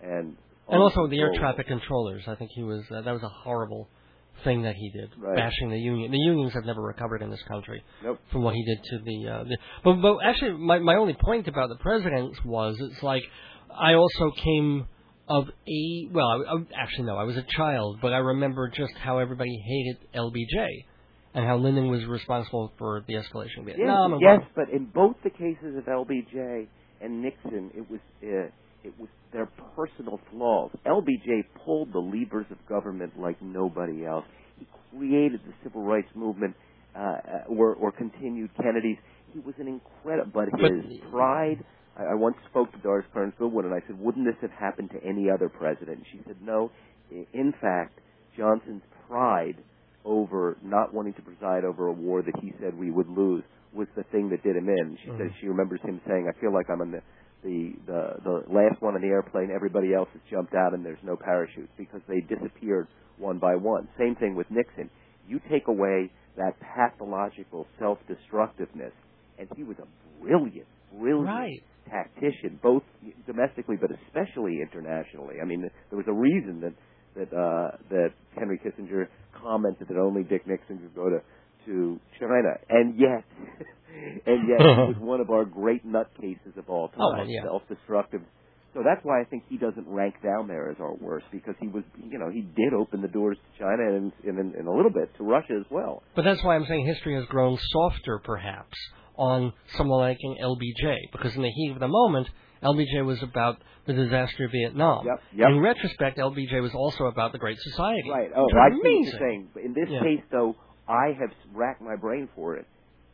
and And also the air traffic controllers. I think he was. Uh, that was a horrible thing that he did, Right. bashing the union. The unions have never recovered in this country Nope. from what he did to the. Uh, the but, but actually, my my only point about the presidents was it's like I also came of a well, I, I, actually no, I was a child, but I remember just how everybody hated LBJ. And how Lyndon was responsible for the escalation of Yes, Vietnam. and yes, but in both the cases of LBJ and Nixon, it was uh, it was their personal flaws. LBJ pulled the levers of government like nobody else. He created the civil rights movement, uh, uh, or, or continued Kennedy's. He was an incredible, but But- his pride. I, I once spoke to Doris Kearns Goodwin, and I said, "Wouldn't this have happened to any other president?" And she said, "No. In fact, Johnson's pride over not wanting to preside over a war that he said we would lose was the thing that did him in. She says Mhm. she remembers him saying, "I feel like I'm on the the the the last one on the airplane. Everybody else has jumped out, and there's no parachutes because they disappeared one by one." Same thing with Nixon. You take away that pathological self-destructiveness, and he was a brilliant, brilliant Right. Tactician, both domestically but especially internationally. I mean, there was a reason that that uh, that Henry Kissinger commented that only Dick Nixon could go to to China, and yet, and yet he was one of our great nutcases of all time, Oh, well, yeah. self-destructive. So that's why I think he doesn't rank down there as our worst because he was, you know, he did open the doors to China and, and, and, and a little bit to Russia as well. But that's why I'm saying history has grown softer, perhaps, on someone like an LBJ, because in the heat of the moment, LBJ was about the disaster of Vietnam. Yep, yep. In retrospect, LBJ was also about the Great Society. Right. Oh, I see what saying. But in this Yeah. case, though, I have racked my brain for it.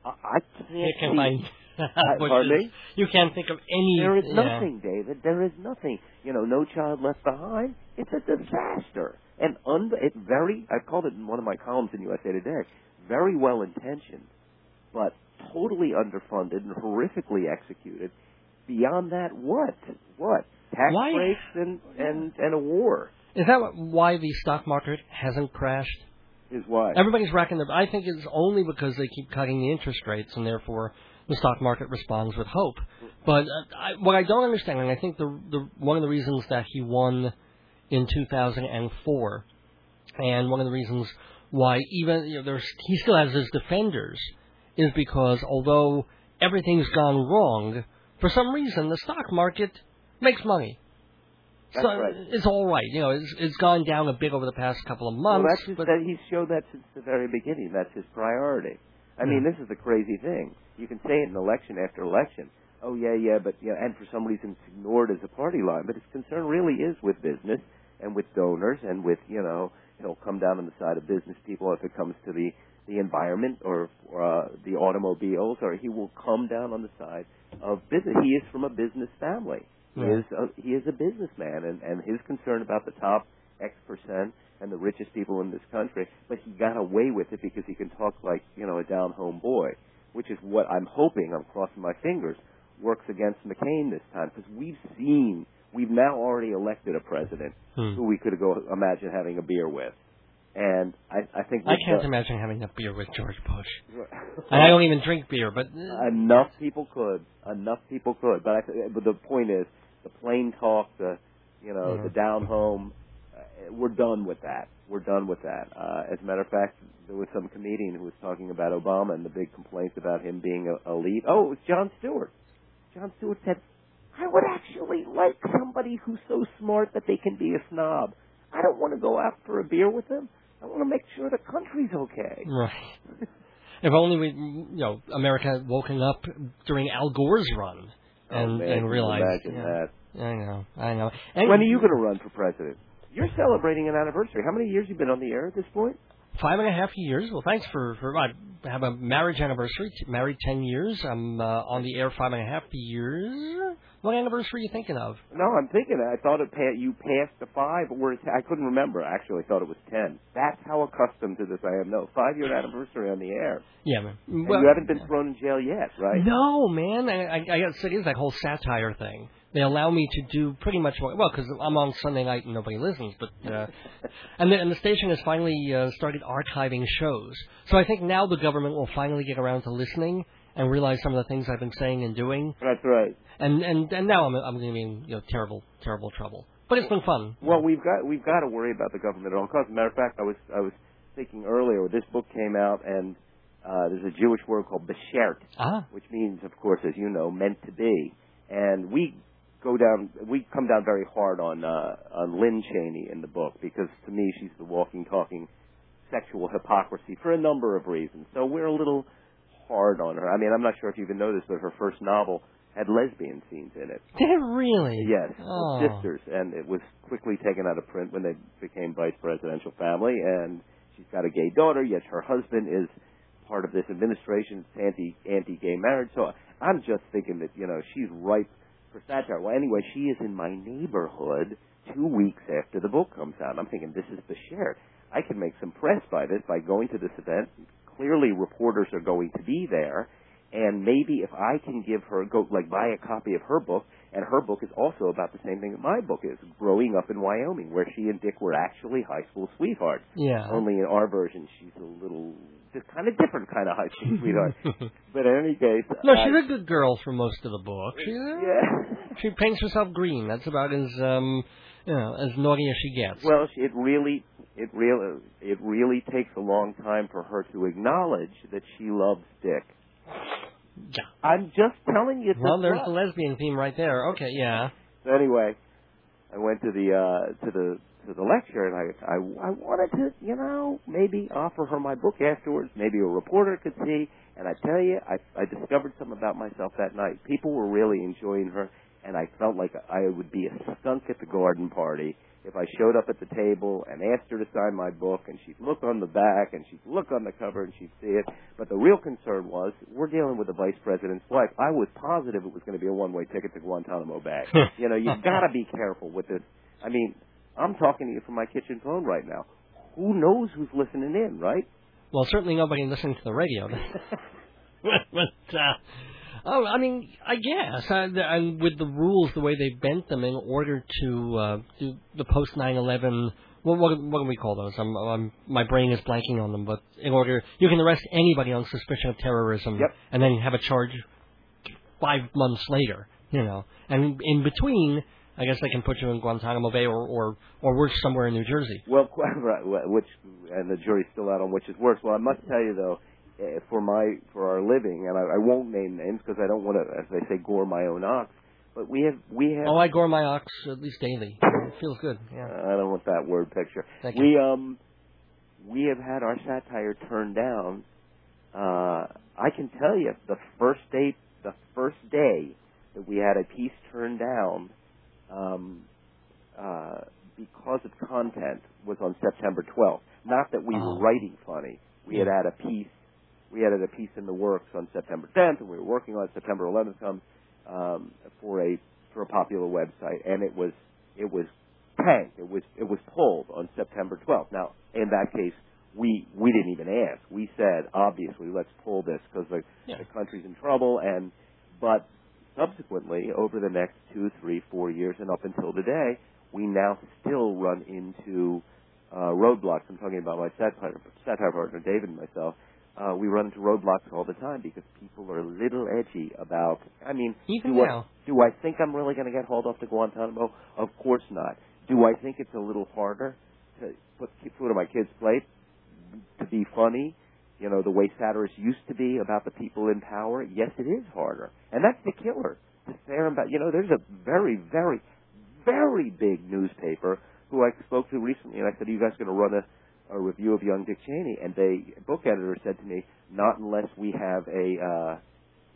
I, I can't You can find. pardon me? You can't think of any. There is yeah. nothing, David. There is nothing. You know, no child left behind. It's a disaster. And un- it very, I called it in one of my columns in USA Today, very well intentioned, but totally underfunded and horrifically executed. Beyond that, what? What? Tax Why- breaks and, and, and a war Is that what- why the stock market hasn't crashed? is what? Everybody's racking their. I think it's only because they keep cutting the interest rates, and therefore the stock market responds with hope. But uh, I, what I don't understand, and I think the the one of the reasons that he won in 2004, and one of the reasons why even you know, there's he still has his defenders, is because although everything's gone wrong, for some reason the stock market makes money. That's so right. it's all right. You know, it's, it's gone down a bit over the past couple of Well, months. that's his, but that he's showed that since the very beginning. That's his priority. I mean, this is the crazy thing. You can say it in election after election. Oh yeah, yeah, but yeah, and for some reason it's ignored as a party line. But his concern really is with business and with donors and with you know he'll come down on the side of business people if it comes to the the environment or, uh, the automobiles, or he will come down on the side of business. He is from a business family. He is a, he is a businessman, and and his concern about the top X percent and the richest people in this country, but he got away with it because he can talk like you know a down home boy, which is what I'm hoping. I'm crossing my fingers works against McCain this time because we've seen we've now already elected a president Hmm. who we could go imagine having a beer with, and I I think I can't the- imagine having a beer with George Bush. And I don't even drink beer, but uh, enough people could. Enough people could. But I, but the point is, the plain talk, the you know, Yeah. the down home. Uh, we're done with that. We're done with that. Uh, as a matter of fact, there was some comedian who was talking about Obama and the big complaints about him being a, a lead. Oh, it was Jon Stewart. Jon Stewart said, "I would actually like somebody who's so smart that they can be a snob. I don't want to go out for a beer with them. I want to make sure the country's okay." right. If only we, you know, America had woken up during Al Gore's run oh, and oh, man, and realized. imagine yeah, that. I know, I know. And when are you going to run for president? You're celebrating an anniversary. How many years you been on the air at this point? Five and a half years. Well, thanks for for. I have a marriage anniversary. T- married ten years. I'm uh, on the air five and a half years. What anniversary are you thinking of? No, I'm thinking. I thought it pa- you passed the five, or I couldn't remember. I actually thought it was ten. That's how accustomed to this I am. No, five year anniversary on the air. Yeah, man. Well, you haven't been thrown in jail yet, right? No, man. I, I, I guess it is that whole satire thing. They allow me to do pretty much what, well, because I'm on Sunday night and nobody listens, but, uh, and, the, and the station has finally uh, started archiving shows. So I think now the government will finally get around to listening and realize some of the things I've been saying and doing. That's right. And, and, and now I'm, I'm going to be in, you know, terrible, terrible trouble. But it's been fun. Well, we've got we've got to worry about the government at all costs. As a matter of fact, I was I was thinking earlier. This book came out, and uh, there's a Jewish word called beshert, Ah, which means, of course, as you know, meant to be. And we go down, we come down very hard on uh, on Lynn Cheney in the book because to me she's the walking, talking sexual hypocrisy for a number of reasons. So we're a little hard on her. I mean, I'm not sure if you've even noticed, but her first novel had lesbian scenes in it. did it really? Yes, Oh. sisters, and it was quickly taken out of print when they became vice presidential family. And she's got a gay daughter, yet her husband is part of this administration, it's anti anti gay marriage. So I'm just thinking that you know she's ripe for satire. Well, anyway, she is in my neighborhood two weeks after the book comes out. I'm thinking this is the share. I can make some press by this by going to this event. Clearly, reporters are going to be there and maybe if I can give her go like buy a copy of her book, and her book is also about the same thing that my book is, growing up in Wyoming, where she and Dick were actually high school sweethearts. Yeah. Only in our version, she's a little just kind of different kind of high school sweetheart. but in any case, no, I- she's a good girl for most of the book. She's, yeah. She paints herself green. That's about as um, you know, as naughty as she gets. Well, she- it really, it really, it really takes a long time for her to acknowledge that she loves Dick. Yeah. I'm just telling you. Well, the there's the lesbian theme right there. Okay, yeah. So anyway, I went to the uh to the to the lecture and I I I wanted to, you know, maybe offer her my book afterwards, maybe a reporter could see and I tell you, I I discovered something about myself that night. People were really enjoying her and I felt like I would be a skunk at the garden party if I showed up at the table and asked her to sign my book, and she'd look on the back and she'd look on the cover and she'd see it. But the real concern was we're dealing with the vice president's wife. I was positive it was going to be a one-way ticket to Guantanamo Bay. you know, you've got to be careful with this. I mean, I'm talking to you from my kitchen phone right now. Who knows who's listening in, right? Well, certainly nobody listening to the radio. but uh, oh, I mean, I guess, uh, and with the rules the way they bent them in order to uh, do the post 9/11. What, what what do we call those? I'm, I'm my brain is blanking on them. But in order, you can arrest anybody on suspicion of terrorism, Yep. and then have a charge five months later. You know, and in between, I guess they can put you in Guantanamo Bay or or or worse, somewhere in New Jersey. Well, quite right. Which and the jury's still out on which is worse. Well, I must tell you though, for my for our living, and I, I won't name names because I don't want to, as they say, gore my own ox. But we have we have. Oh, I gore my ox at least daily. It feels good. Yeah. I don't want that word picture. Thank you. we um we have had our satire turned down. Uh, I can tell you the first day the first day that we had a piece turned down um, uh, because of content was on September 12th. Not that we Oh. were writing funny. We had had a piece we had a piece in the works on September 10th, and we were working on. September 11th comes um, for a for a popular website, and it was it was tanked. It was it was pulled on September 12th. Now, in that case, we we didn't even ask. We said obviously let's pull this because the, Yeah. the country's in trouble. And but subsequently, over the next two, three, four years, and up until today, we now still run into uh, roadblocks. I'm talking about my satire, satire partner David and myself. Uh, we run into roadblocks all the time because people are a little edgy about. I mean, Even do now. I, do I think I'm really going to get hauled off to Guantanamo? Of course not. Do I think it's a little harder to put food on my kids' plate to be funny? You know, the way satirists used to be about the people in power. Yes, it is harder, and that's the killer. To fair about, you know, there's a very, very, very big newspaper who I spoke to recently, and I said, "Are you guys going to run a, a review of Young Dick Cheney?" And they book editor said to me, "Not unless we have a, uh,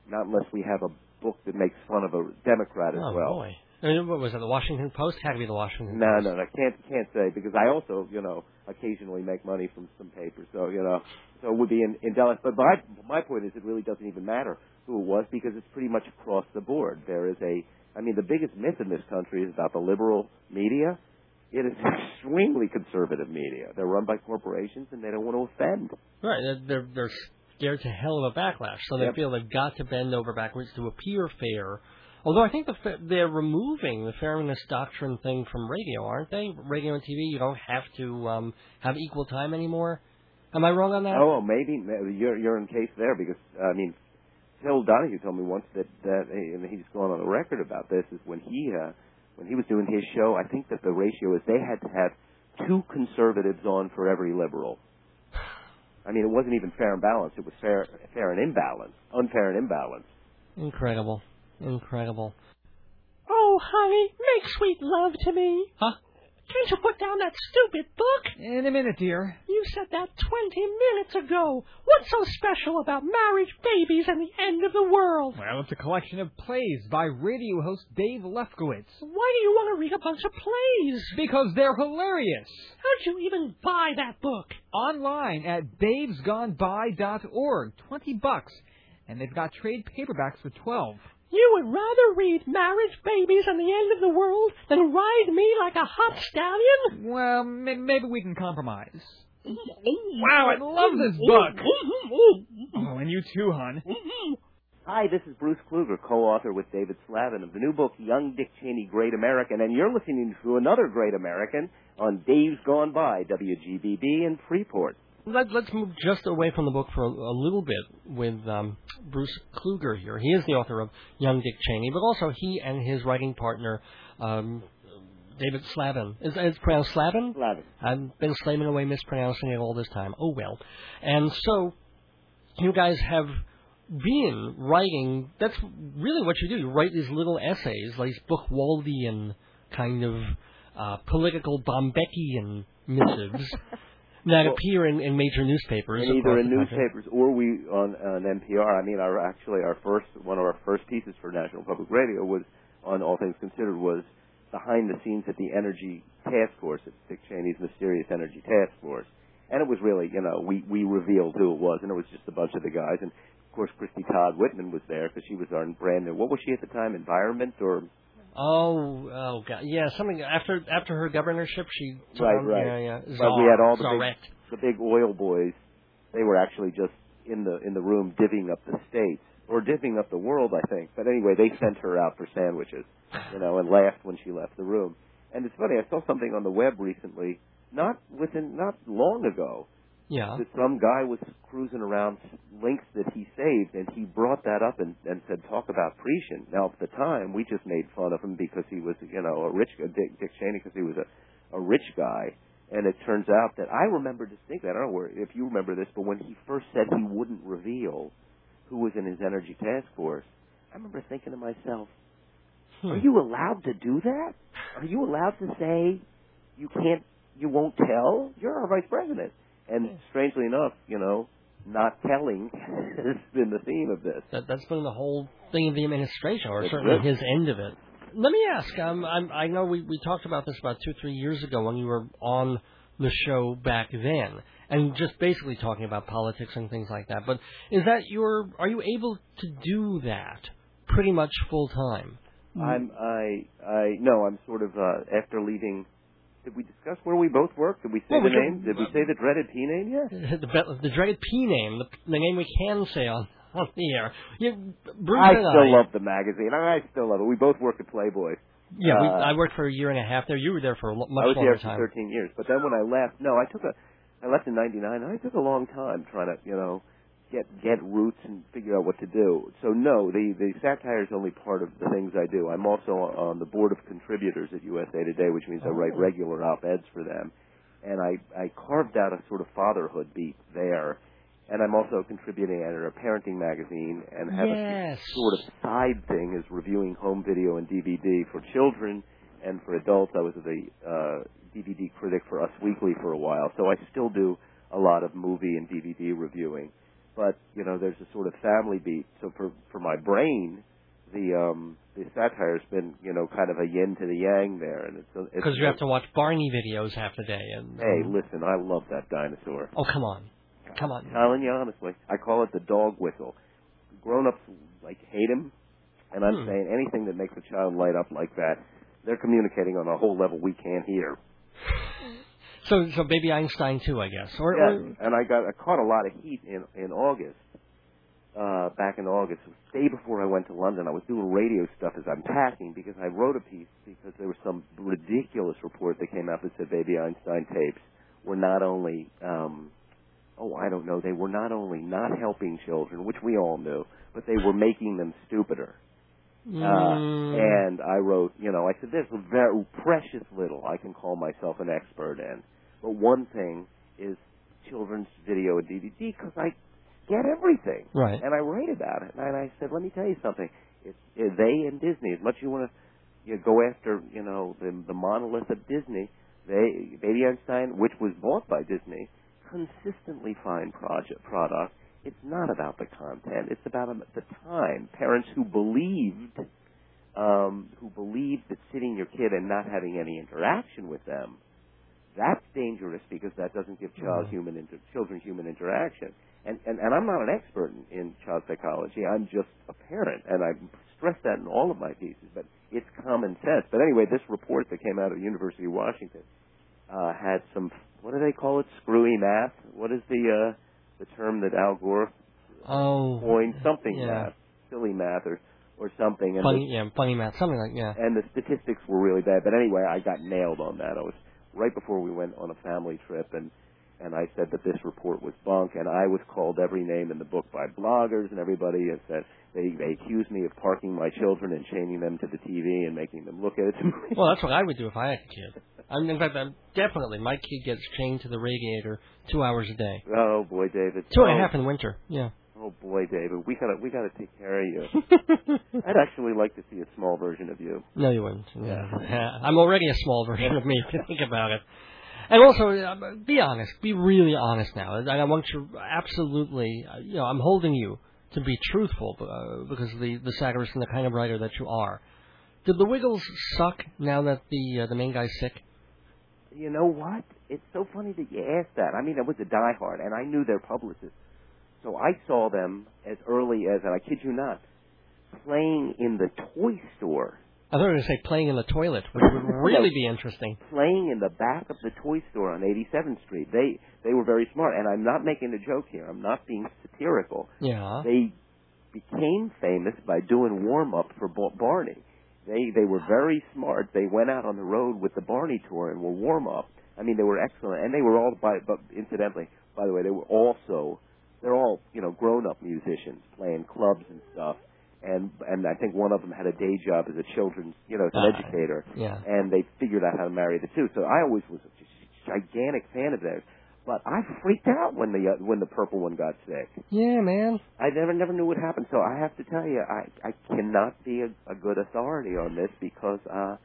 not unless we have a book that makes fun of a Democrat as oh well." boy. I mean, what was it? The Washington Post had to be the Washington No, Post. no, no, I can't can't say because I also, you know, occasionally make money from some papers, so you know, so it would be in, indelicate. But my my point is, it really doesn't even matter who it was because it's pretty much across the board. There is a, I mean, the biggest myth in this country is about the liberal media. It is extremely conservative media. They're run by corporations and they don't want to offend. Right. They're, they're they're scared to hell of a backlash, so they Yep. feel they've got to bend over backwards to appear fair. Although I think the, they're removing the fairness doctrine thing from radio, aren't they? Radio and TV, you don't have to um, have equal time anymore. Am I wrong on that? Oh, maybe maybe you're you're in case there because I mean, Phil Donahue told me once that that and he's gone on the record about this is when he uh, when he was doing his show. I think that the ratio is they had to have two conservatives on for every liberal. I mean, it wasn't even fair and balanced. It was fair fair and imbalance, unfair and imbalance. Incredible. Incredible. Oh, honey, make sweet love to me. Huh? Can't you put down that stupid book? In a minute, dear. You said that 20 minutes ago. What's so special about marriage, babies, and the end of the world? Well, it's a collection of plays by radio host Dave Lefkowitz. Why do you want to read a bunch of plays? Because they're hilarious. How'd you even buy that book? Online at davesgoneby.org. Twenty bucks. And they've got trade paperbacks for twelve. You would rather read Marriage, Babies, and the End of the World than ride me like a hot stallion? Well, may- maybe we can compromise. Wow, I love this book. Oh, and you too, hon. Hi, this is Bruce Kluger, co-author with David Slavin of the new book Young Dick Cheney, Great American, and you're listening to another Great American on Dave's Gone By, WGBB in Freeport. Let, let's move just away from the book for a, a little bit with um, Bruce Kluger here. He is the author of Young Dick Cheney, but also he and his writing partner, um, David Slavin. Is it's pronounced Slavin? Slavin. I've been slaving away mispronouncing it all this time. Oh well. And so you guys have been writing that's really what you do. You write these little essays, like these Buchwaldian kind of uh, political Bombeckian missives that appear in, in major newspapers. And either in newspapers or we on on NPR. I mean, our actually our first one of our first pieces for National Public Radio was on All Things Considered was behind the scenes at the Energy Task Force, at Dick Cheney's mysterious Energy Task Force. And it was really, you know, we we revealed who it was, and it was just a bunch of the guys. And of course, Christie Todd Whitman was there because she was our brand new. What was she at the time? Environment or Oh, oh god, yeah, something after after her governorship, she Right, um, right. yeah, yeah. But we had all the big- the big oil boys, they were actually just in the in the room divvying up the states or divvying up the world, I think. But anyway, they sent her out for sandwiches, you know, and laughed when she left the room. And it's funny, I saw something on the web recently, not within not long ago, Yeah. that some guy was cruising around links that he saved, and he brought that up and, and said, "Talk about Prescient." Now, at the time, we just made fun of him because he was, you know, a rich Dick, Dick Cheney because he was a a rich guy. And it turns out that I remember distinctly. I don't know where, if you remember this, but when he first said he wouldn't reveal who was in his energy task force, I remember thinking to myself, Hmm. "Are you allowed to do that? Are you allowed to say you can't, you won't tell? You're our vice president." And strangely enough, you know, not telling has been the theme of this. That that's been the whole thing of the administration, or That's certainly his end of it. Let me ask. Um, I'm, I know we we talked about this about two three years ago when you were on the show back then, and just basically talking about politics and things like that. But is that your? Are you able to do that pretty much full time? I'm I I no, I'm sort of uh after leaving did we discuss where we both work? Did we say Well, the we name? Did we say the dreaded P name yet? the, the dreaded P name, the, the name we can say on on the air. You, Bruce I still I, love the magazine. I still love it. We both worked at Playboy. Yeah, we, uh, I worked for a year and a half there. You were there for a much I was there for 13 years. But then when I left, no, I took a I left in 99 and I took a long time trying to, you know, get get roots and figure out what to do. So no, the the satire is only part of the things I do. I'm also on the board of contributors at USA Today, which means I write Oh. regular op-eds for them. And I I carved out a sort of fatherhood beat there. And I'm also contributing editor of a parenting magazine and have Yes. a sort of side thing is reviewing home video and DVD for children and for adults. I was the uh, DVD critic for Us Weekly for a while, so I still do a lot of movie and DVD reviewing. But you know, there's a sort of family beat. So for for my brain, the um the satire's been you know kind of a yin to the yang there, and it's Because you have to watch Barney videos half the day. And Hey, listen, I love that dinosaur. oh come on, come on. telling you honestly, I call it the dog whistle. Grown ups like hate him, and I'm Hmm. saying anything that makes a child light up like that, they're communicating on a whole level we can't hear. So so Baby Einstein too, I guess. Or, Yeah, or and I got I caught a lot of heat in in August. Uh, back in August, the day before I went to London, I was doing radio stuff as I'm packing because I wrote a piece because there was some ridiculous report that came out that said Baby Einstein tapes were not only, um, oh, I don't know, they were not only not helping children, which we all knew, but they were making them stupider. Mm, Uh, and I wrote, you know, I said, there's a very precious little I can call myself an expert in. But one thing is children's video and DVD because I get everything. right. And I write about it. And I said, let me tell you something. It's, it, they and Disney, as much as you want to you know, go after, you know, the, the monolith of Disney, they, Baby Einstein, which was bought by Disney, consistently find project, product. It's not about the content. It's about um, the time. Parents who believed, um, who believed that sitting your kid and not having any interaction with them, that's dangerous because that doesn't give child Mhm. human inter- children human interaction. And, and and I'm not an expert in, in child psychology. I'm just a parent, and I stress that in all of my pieces. But it's common sense. But anyway, this report that came out of the University of Washington uh, had some what do they call it? Screwy math. What is the uh, the term that Al Gore Oh. coined? Something yeah. math, silly math, or or something. And the- Funny, yeah, funny math, something like yeah. and the statistics were really bad. But anyway, I got nailed on that. I was right before we went on a family trip, and and I said that this report was bunk, and I was called every name in the book by bloggers and everybody, and said they they accused me of parking my children and chaining them to the TV and making them look at it. Well, that's what I would do if I had a kid. I mean, in fact, I'm definitely my kid gets chained to the radiator two hours a day, oh boy, David. two and a oh, half in winter. Yeah. Oh boy, David, we gotta we gotta take care of you. I'd actually like to see a small version of you. No, you wouldn't. Yeah. I'm already a small version of me if you think about it. And also, uh, be honest. Be really honest now. And I want you absolutely, uh, you know, I'm holding you to be truthful uh, because of the, the satirist and the kind of writer that you are. Did the Wiggles suck now that the uh, the main guy's sick? You know what? It's so funny that you asked that. I mean, I was a diehard, and I knew their publicist. So I saw them as early as, and I kid you not, playing in the toy store. I thought you were going to say playing in the toilet, which would really be interesting. Playing in the back of the toy store on 87th Street. They they were very smart, and I'm not making a joke here. I'm not being satirical. Yeah. They became famous by doing warm up for Barney. They they were very smart. They went out on the road with the Barney tour and were warm up. I mean, they were excellent, and they were all by. But incidentally, by the way, they were also they're all you know grown up musicians playing clubs and stuff. And and I think one of them had a day job as a children's you know as an Ah, educator. yeah. And they figured out how to marry the two. So I always was a gigantic fan of theirs. But I freaked out when the uh, when the purple one got sick. Yeah, man. I never never knew what happened. So I have to tell you, I I cannot be a, a good authority on this because uh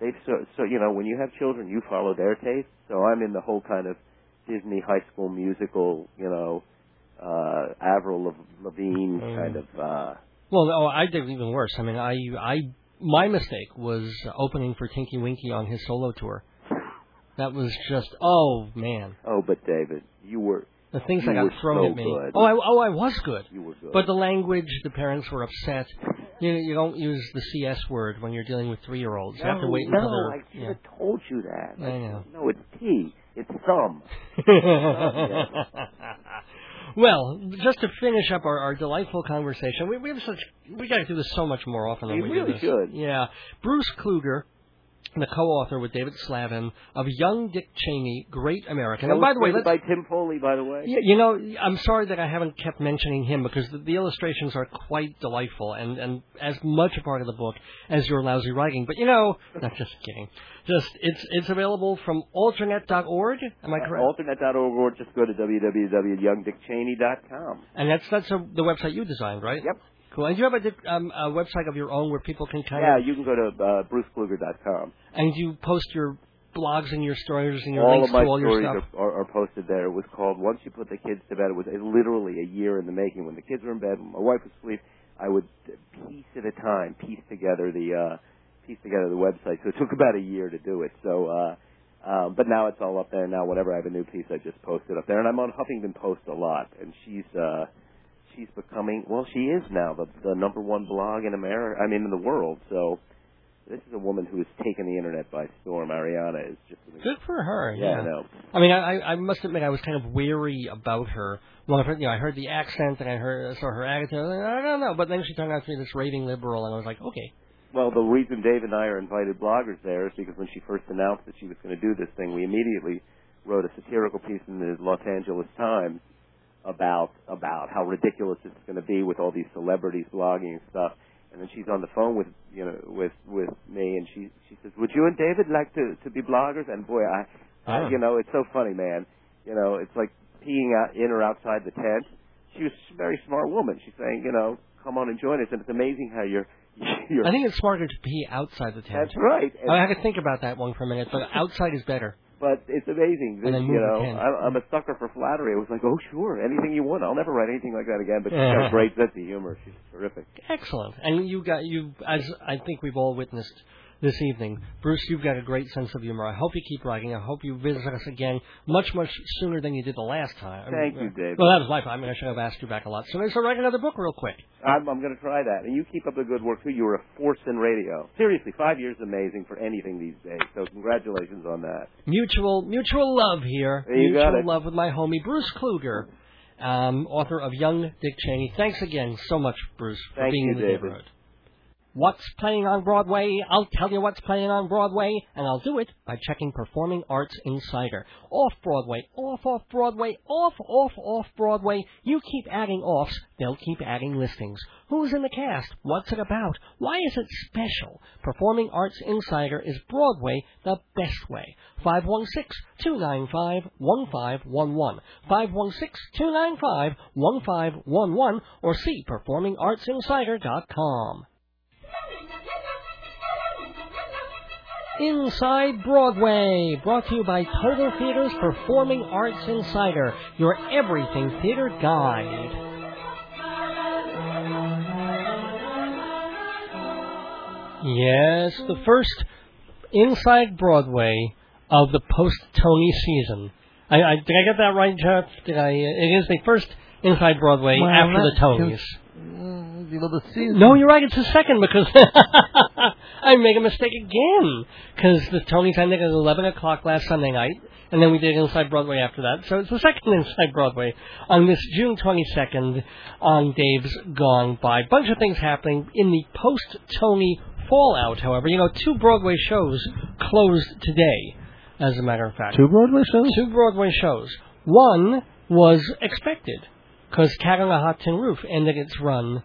they've so so you know when you have children, you follow their taste. So I'm in the whole kind of Disney High School Musical, you know, uh Avril Lav- Lavigne Mm. kind of. uh Well, oh, I did even worse. I mean, I I my mistake was opening for Tinky Winky on his solo tour. That was just oh man, Oh, but David, you were the things that got thrown so at me. good. Oh, I, oh, I was good. you were good. But the language, the parents were upset. You you don't use the CS word when you're dealing with three year olds. You have to wait no, until I they're should yeah. have told you that. I know. No, it's T. It's thumb. well, just to finish up our, our delightful conversation, we, we have such we got to do this so much more often than We we, really do this. should. Yeah, Bruce Kluger. The co-author with David Slavin of Young Dick Cheney, Great American. And by the way, let's, by Tim Foley, by the way. Yeah, you know, I'm sorry that I haven't kept mentioning him because the, the illustrations are quite delightful and, and as much a part of the book as your lousy writing. But you know, not just kidding. Just it's it's available from alternet.org. Am I uh, correct? Alternet.org or just go to www.youngdickcheney.com. and that's that's a, the website you designed, right? Yep. Cool. And you have a, um, a website of your own where people can kind Yeah, of you can go to uh, brucekluger.com. and you post your blogs and your stories and your all links of my to all your stories stuff. are, are, are posted there. It was called Once You Put the Kids to Bed. It was literally a year in the making. When the kids were in bed, when my wife was asleep, I would piece at a time piece together the uh, piece together the website. So it took about a year to do it. So, uh, um, but now it's all up there. Now whenever I have a new piece, I just post it up there. And I'm on Huffington Post a lot. And she's uh, she's becoming well, she is now the the number one blog in America. I mean, in the world. So. This is a woman who has taken the internet by storm. Arianna is just Good for her. yeah, I know. I mean, I, I must admit, I was kind of wary about her. Well, I heard, you know, I heard the accent and I heard saw her attitude. I, like, I don't know, but then she turned out to be this raving liberal, and I was like, okay. Well, the reason Dave and I are invited bloggers there is because when she first announced that she was going to do this thing, we immediately wrote a satirical piece in the Los Angeles Times about about how ridiculous it's going to be with all these celebrities blogging and stuff. And then she's on the phone with you know with with me, and she she says, "Would you and David like to to be bloggers?" And boy, I, I you know it's so funny, man. You know, it's like peeing out in or outside the tent. She was a very smart woman. She's saying, you know, come on and join us. And it's amazing how you're you're I think it's smarter to pee outside the tent. that's right. And- I had to think about that one for a minute, but outside is better. But it's amazing. Then you know, pen. I, I'm a sucker for flattery. It was like, oh, sure, anything you want. I'll never write anything like that again. But she's got a great sense of humor. She's terrific. Excellent. And you got you as I think we've all witnessed this evening, Bruce. You've got a great sense of humor. I hope you keep writing. I hope you visit us again much much sooner than you did the last time. Thank you, David. Well, that was my fault. I mean, I should have asked you back a lot sooner. So write another book real quick. I'm, I'm going to try that. And you keep up the good work, too. You were a force in radio. Seriously, five years is amazing for anything these days. So congratulations on that. Mutual mutual love here. You mutual got it. love with my homie Bruce Kluger, um, author of Young Dick Cheney. Thanks again so much, Bruce, for Thank being you, in the David. neighborhood. What's playing on Broadway? I'll tell you what's playing on Broadway, and I'll do it by checking Performing Arts Insider. Off Broadway, off off Broadway, off off off Broadway. You keep adding offs, they'll keep adding listings. Who's in the cast? What's it about? Why is it special? Performing Arts Insider is Broadway the best way. 516-295-1511. 516-295-1511 or see performingartsinsider.com. Inside Broadway, brought to you by Total Theater's Performing Arts Insider, your everything theater guide. Yes, the first Inside Broadway of the post Tony season. I, I did I get that right, Jeff? Did I? It is the first Inside Broadway Well, after the Tonys. You know, the. No, you're right. It's the second because I make a mistake again because the Tonys ended at 11 o'clock last Sunday night, and then we did Inside Broadway after that. So it's the second Inside Broadway on this June 22nd on Dave's Gone By. Bunch of things happening in the post-Tony fallout. However, you know, two Broadway shows closed today. As a matter of fact, Two Broadway shows? two Broadway shows. One was expected because Cat on a Hot Tin Roof ended its run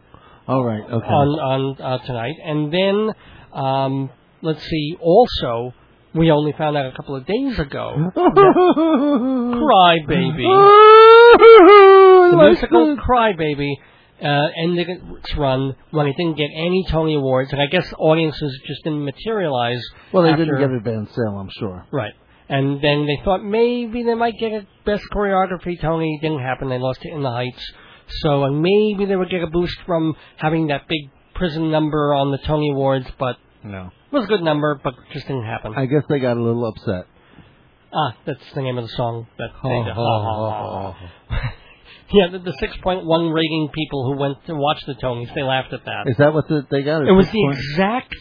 All right, okay. on on uh, tonight, and then um, let's see. Also, we only found out a couple of days ago. Cry Baby, the musical Cry Baby, uh, ended its run when it didn't get any Tony Awards, and I guess audiences just didn't materialize. Well, they after, didn't get advance sale, I'm sure. right. And then they thought maybe they might get a best choreography Tony. Didn't happen. They lost it in the Heights. So uh, maybe they would get a boost from having that big prison number on the Tony Awards, but No. it was a good number, but just didn't happen. I guess they got a little upset. ah, that's the name of the song that they Ho, did. ho, ho, ho. Yeah, the, the 6.1 rating people who went to watch the Tonys, they laughed at that. Is that what the, they got? It was the point- exact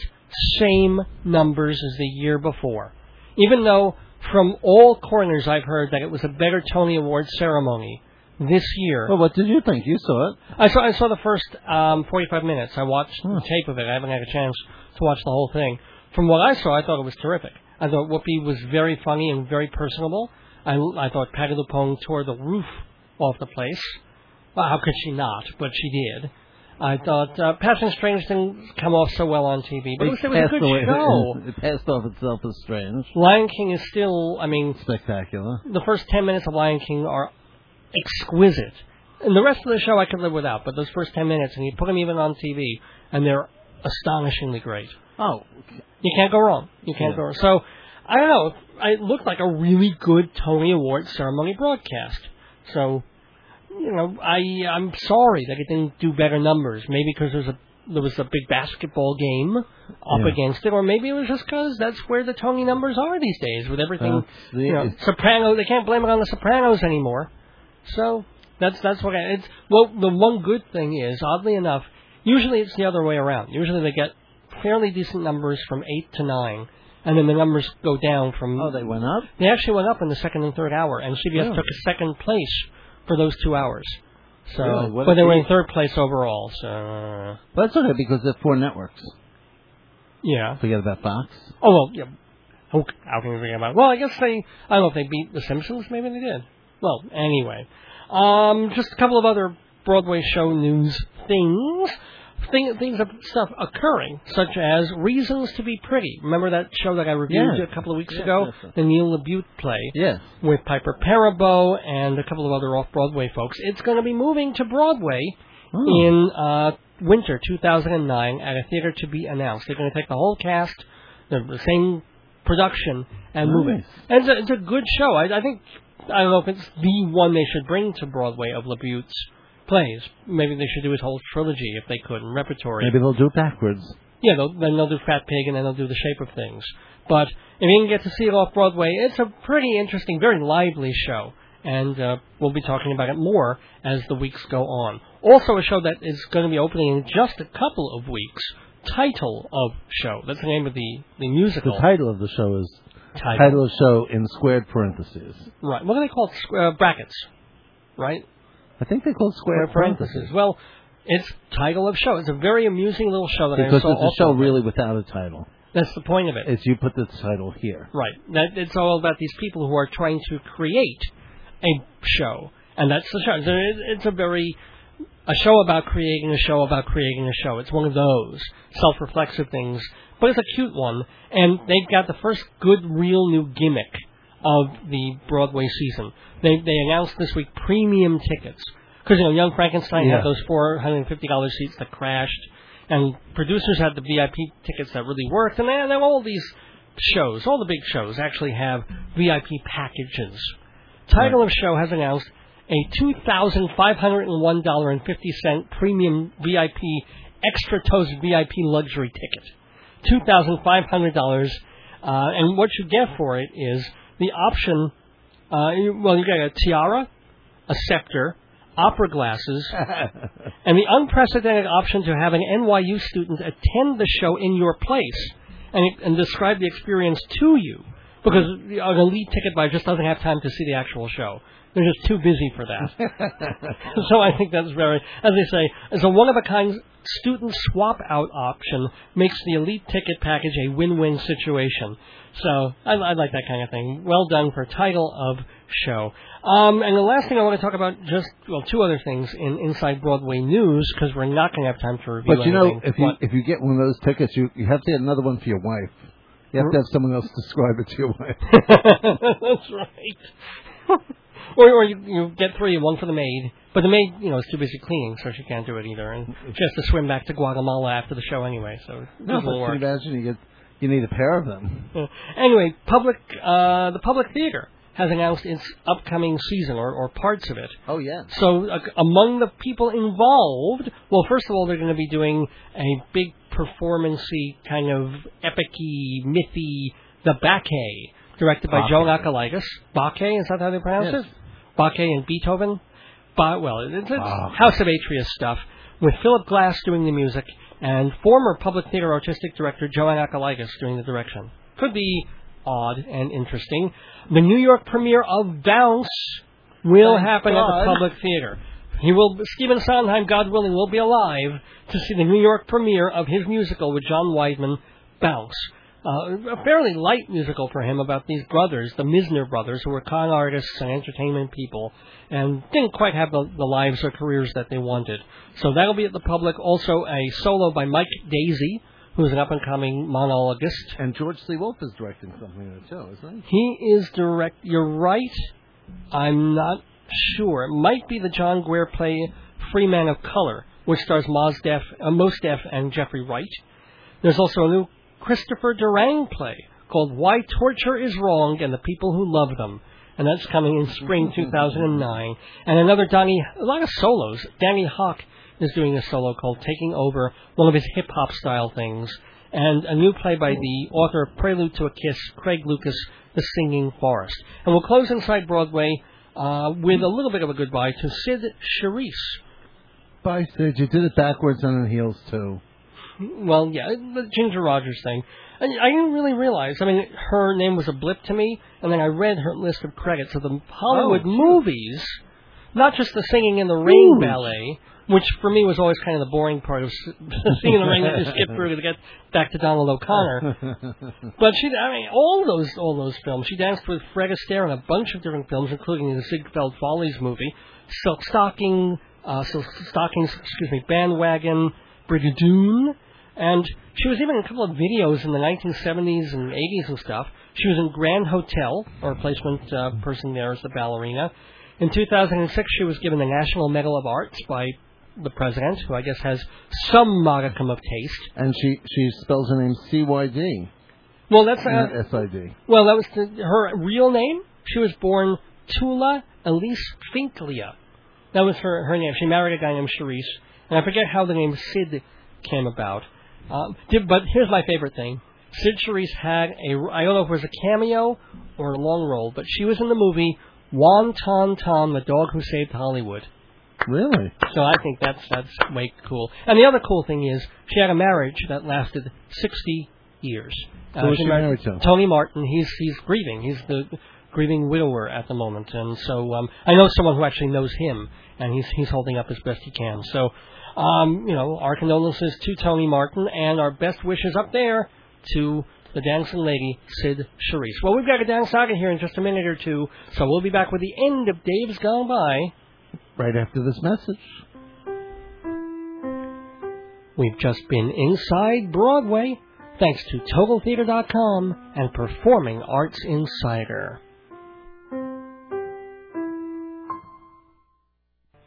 same numbers as the year before. Even though from all corners I've heard that it was a better Tony Award ceremony this year. Well, what did you think? You saw it. I saw I saw the first um, 45 minutes. I watched Hmm. the tape of it. I haven't had a chance to watch the whole thing. From what I saw, I thought it was terrific. I thought Whoopi was very funny and very personable. I, I thought Patti LuPone tore the roof off the place. Well, how could she not? But she did. I thought uh, Passing Strange didn't come off so well on TV, but it was, it was a good away- show. It passed off itself as strange. Lion King is still, I mean, Spectacular. the first 10 minutes of Lion King are exquisite. And the rest of the show I could live without, but those first 10 minutes, and you put them even on TV, and they're astonishingly great. Oh, You can't go wrong. You can't Yeah. go wrong. So, I don't know. It looked like a really good Tony Award ceremony broadcast. So, you know, I I'm sorry that it didn't do better numbers. Maybe because there's a there was a big basketball game up Yeah. against it, or maybe it was just because that's where the Tony numbers are these days with everything. That's the- you know, Sopranos. They can't blame it on the Sopranos anymore. So that's that's what I, it's. Well, the one good thing is, oddly enough, usually it's the other way around. Usually they get fairly decent numbers from eight to nine, and then the numbers go down from. oh, they went up. They actually went up in the second and third hour, and CBS Really? took a second place for those two hours. So, Really? What but they were in third place overall. So, uh, But that's okay because they're four networks. yeah. Forget about Fox. Oh well, yeah. How, how can we forget about? It? Well, I guess they. I don't know if they beat The Simpsons. Maybe they did. Well, anyway, um, just a couple of other Broadway show news things. Thing, things of stuff occurring, such as Reasons to Be Pretty. Remember that show that I reviewed Yes. a couple of weeks Yes, ago, the Neil LaBute play Yes. with Piper Perabo and a couple of other off-Broadway folks. It's going to be moving to Broadway Oh. in uh, winter 2009 at a theater to be announced. They're going to take the whole cast, the, the same production, and move it. And it's a, it's a good show. I, I think I don't know if it's the one they should bring to Broadway of LaBute's plays. Maybe they should do his whole trilogy if they could in repertory. Maybe they'll do it backwards. Yeah, they'll, then they'll do Fat Pig and then they'll do The Shape of Things. But if you can get to see it off Broadway, it's a pretty interesting, very lively show. And uh, we'll be talking about it more as the weeks go on. Also, a show that is going to be opening in just a couple of weeks. Title of show. That's the name of the, the musical. The title of the show is Title. title of show in squared parentheses. Right. What do they call it? Squ- Uh, brackets. Right? I think they call it square parentheses. Well, it's title of show. It's a very amusing little show that I saw. Because it's a show really without a title. That's the point of. It's you put the title here. Right. That it's all about these people who are trying to create a show, and that's the show. So it- It's a very a show about creating a show about creating a show. It's one of those self-reflexive things, but it's a cute one, and they've got the first good, real new gimmick of the Broadway season. They they announced this week premium tickets because you know Young Frankenstein Yeah. had those four hundred and fifty dollars seats that crashed, and producers had the VIP tickets that really worked, and then all these shows, all the big shows, actually have VIP packages. Title of show has announced a two thousand five hundred and one dollar and fifty cent premium VIP extra toast VIP luxury ticket. two thousand five hundred dollars, uh, and what you get for it is the option. Uh, well, you get a tiara, a scepter, opera glasses, and the unprecedented option to have an NYU student attend the show in your place and, and describe the experience to you. Because an elite ticket buyer just doesn't have time to see the actual show. They're just too busy for that. so I think that's very, as they say, as a one of a kind student swap out option makes the elite ticket package a win win situation. So I, I like that kind of thing. Well done for title of show. Um, and the last thing I want to talk about, just well, two other things in Inside Broadway news because we're not going to have time to review. But you know, if you What? if you get one of those tickets, you you have to get another one for your wife. You have to have someone else describe it to your wife. That's right. Or or you, you get three, one for the maid, but the maid, you know, is too busy cleaning, so she can't do it either, and she has to swim back to Guatemala after the show anyway. So No, but can you imagine you get you need a pair of them. Yeah. Anyway, public uh, the public theater has announced its upcoming season or, or parts of it. Oh yeah. So uh, among the people involved, well, first of all, they're going to be doing a big performancy kind of epicy, mythy, the Bacchae, directed by JoAnne Akalaitis. Bacchae, is that how they pronounce Yes. it? Bacchae and Beethoven. Ba- well, it's, it's Bach. House of Atreus stuff with Philip Glass doing the music and former public theater artistic director JoAnne Akalaitis doing the direction. Could be odd and interesting. The New York premiere of Bounce will Thank happen at the public theater. He will Stephen Sondheim, God willing, will be alive to see the New York premiere of his musical with John Weidman, Bounce. Uh, a fairly light musical for him about these brothers, the Mizner brothers, who were con artists and entertainment people, and didn't quite have the, the lives or careers that they wanted. So that'll be at the public. Also, a solo by Mike Daisey, who's an up and coming monologuist. And George C. Wolfe is directing something in it too, isn't he? He is direct. You're right. I'm not sure. It might be the John Guare play Free Man of Color, which stars Mos Def, uh, Mos Def and Jeffrey Wright. There's also a new Christopher Durang play called Why Torture is Wrong and the People Who Love Them. And that's coming in spring 2009. And another Donny, a lot of solos. Danny Hoch is doing a solo called Taking Over, one of his hip hop style things. And a new play by the author of Prelude to a Kiss, Craig Lucas, The Singing Forest. And we'll close inside Broadway uh, with a little bit of a goodbye to Cyd Charisse. Bye, Cyd. You did it backwards and on heels too. Well, yeah, the Ginger Rogers thing. And I didn't really realize. I mean, her name was a blip to me, and then I read her list of credits of the Hollywood Oh, movies, not just the Singing in the Rain Ooh. ballet, which for me was always kind of the boring part of Singing in the Rain that you skip through to get back to Donald O'Connor. But she, I mean, all those all those films. She danced with Fred Astaire in a bunch of different films, including the Ziegfeld Follies movie, Silk Stocking, uh, Silk Stockings, excuse me, Bandwagon, Brigadoon, and she was even in a couple of videos in the 1970s and 80s and stuff. She was in Grand Hotel, a replacement uh, person there as the ballerina. In 2006, she was given the National Medal of Arts by the president, who I guess has some modicum of taste. And she she spells her name C Y D, Well, that's uh, not S I D. Well, that was the, her real name. She was born Tula Ellice Finklea. That was her her name. She married a guy named Charisse, and I forget how the name Cyd came about. Did, but here's my favorite thing: Cyd Charisse had a I don't know if it was a cameo or a long role, but she was in the movie Won Ton Ton, the dog who saved Hollywood. Really? So I think that's that's way cool. And the other cool thing is she had a marriage that lasted 60 years. Uh, Who was she married to? Tony Martin. He's he's grieving. He's the grieving widower at the moment, and so um, I know someone who actually knows him, and he's he's holding up as best he can. So, um, you know, our condolences to Tony Martin, and our best wishes up there to the dancing lady Cyd Charisse. Well, we've got a dance saga here in just a minute or two, so we'll be back with the end of Dave's Gone By. Right after this message. We've just been inside Broadway, thanks to TotalTheater.com and Performing Arts Insider.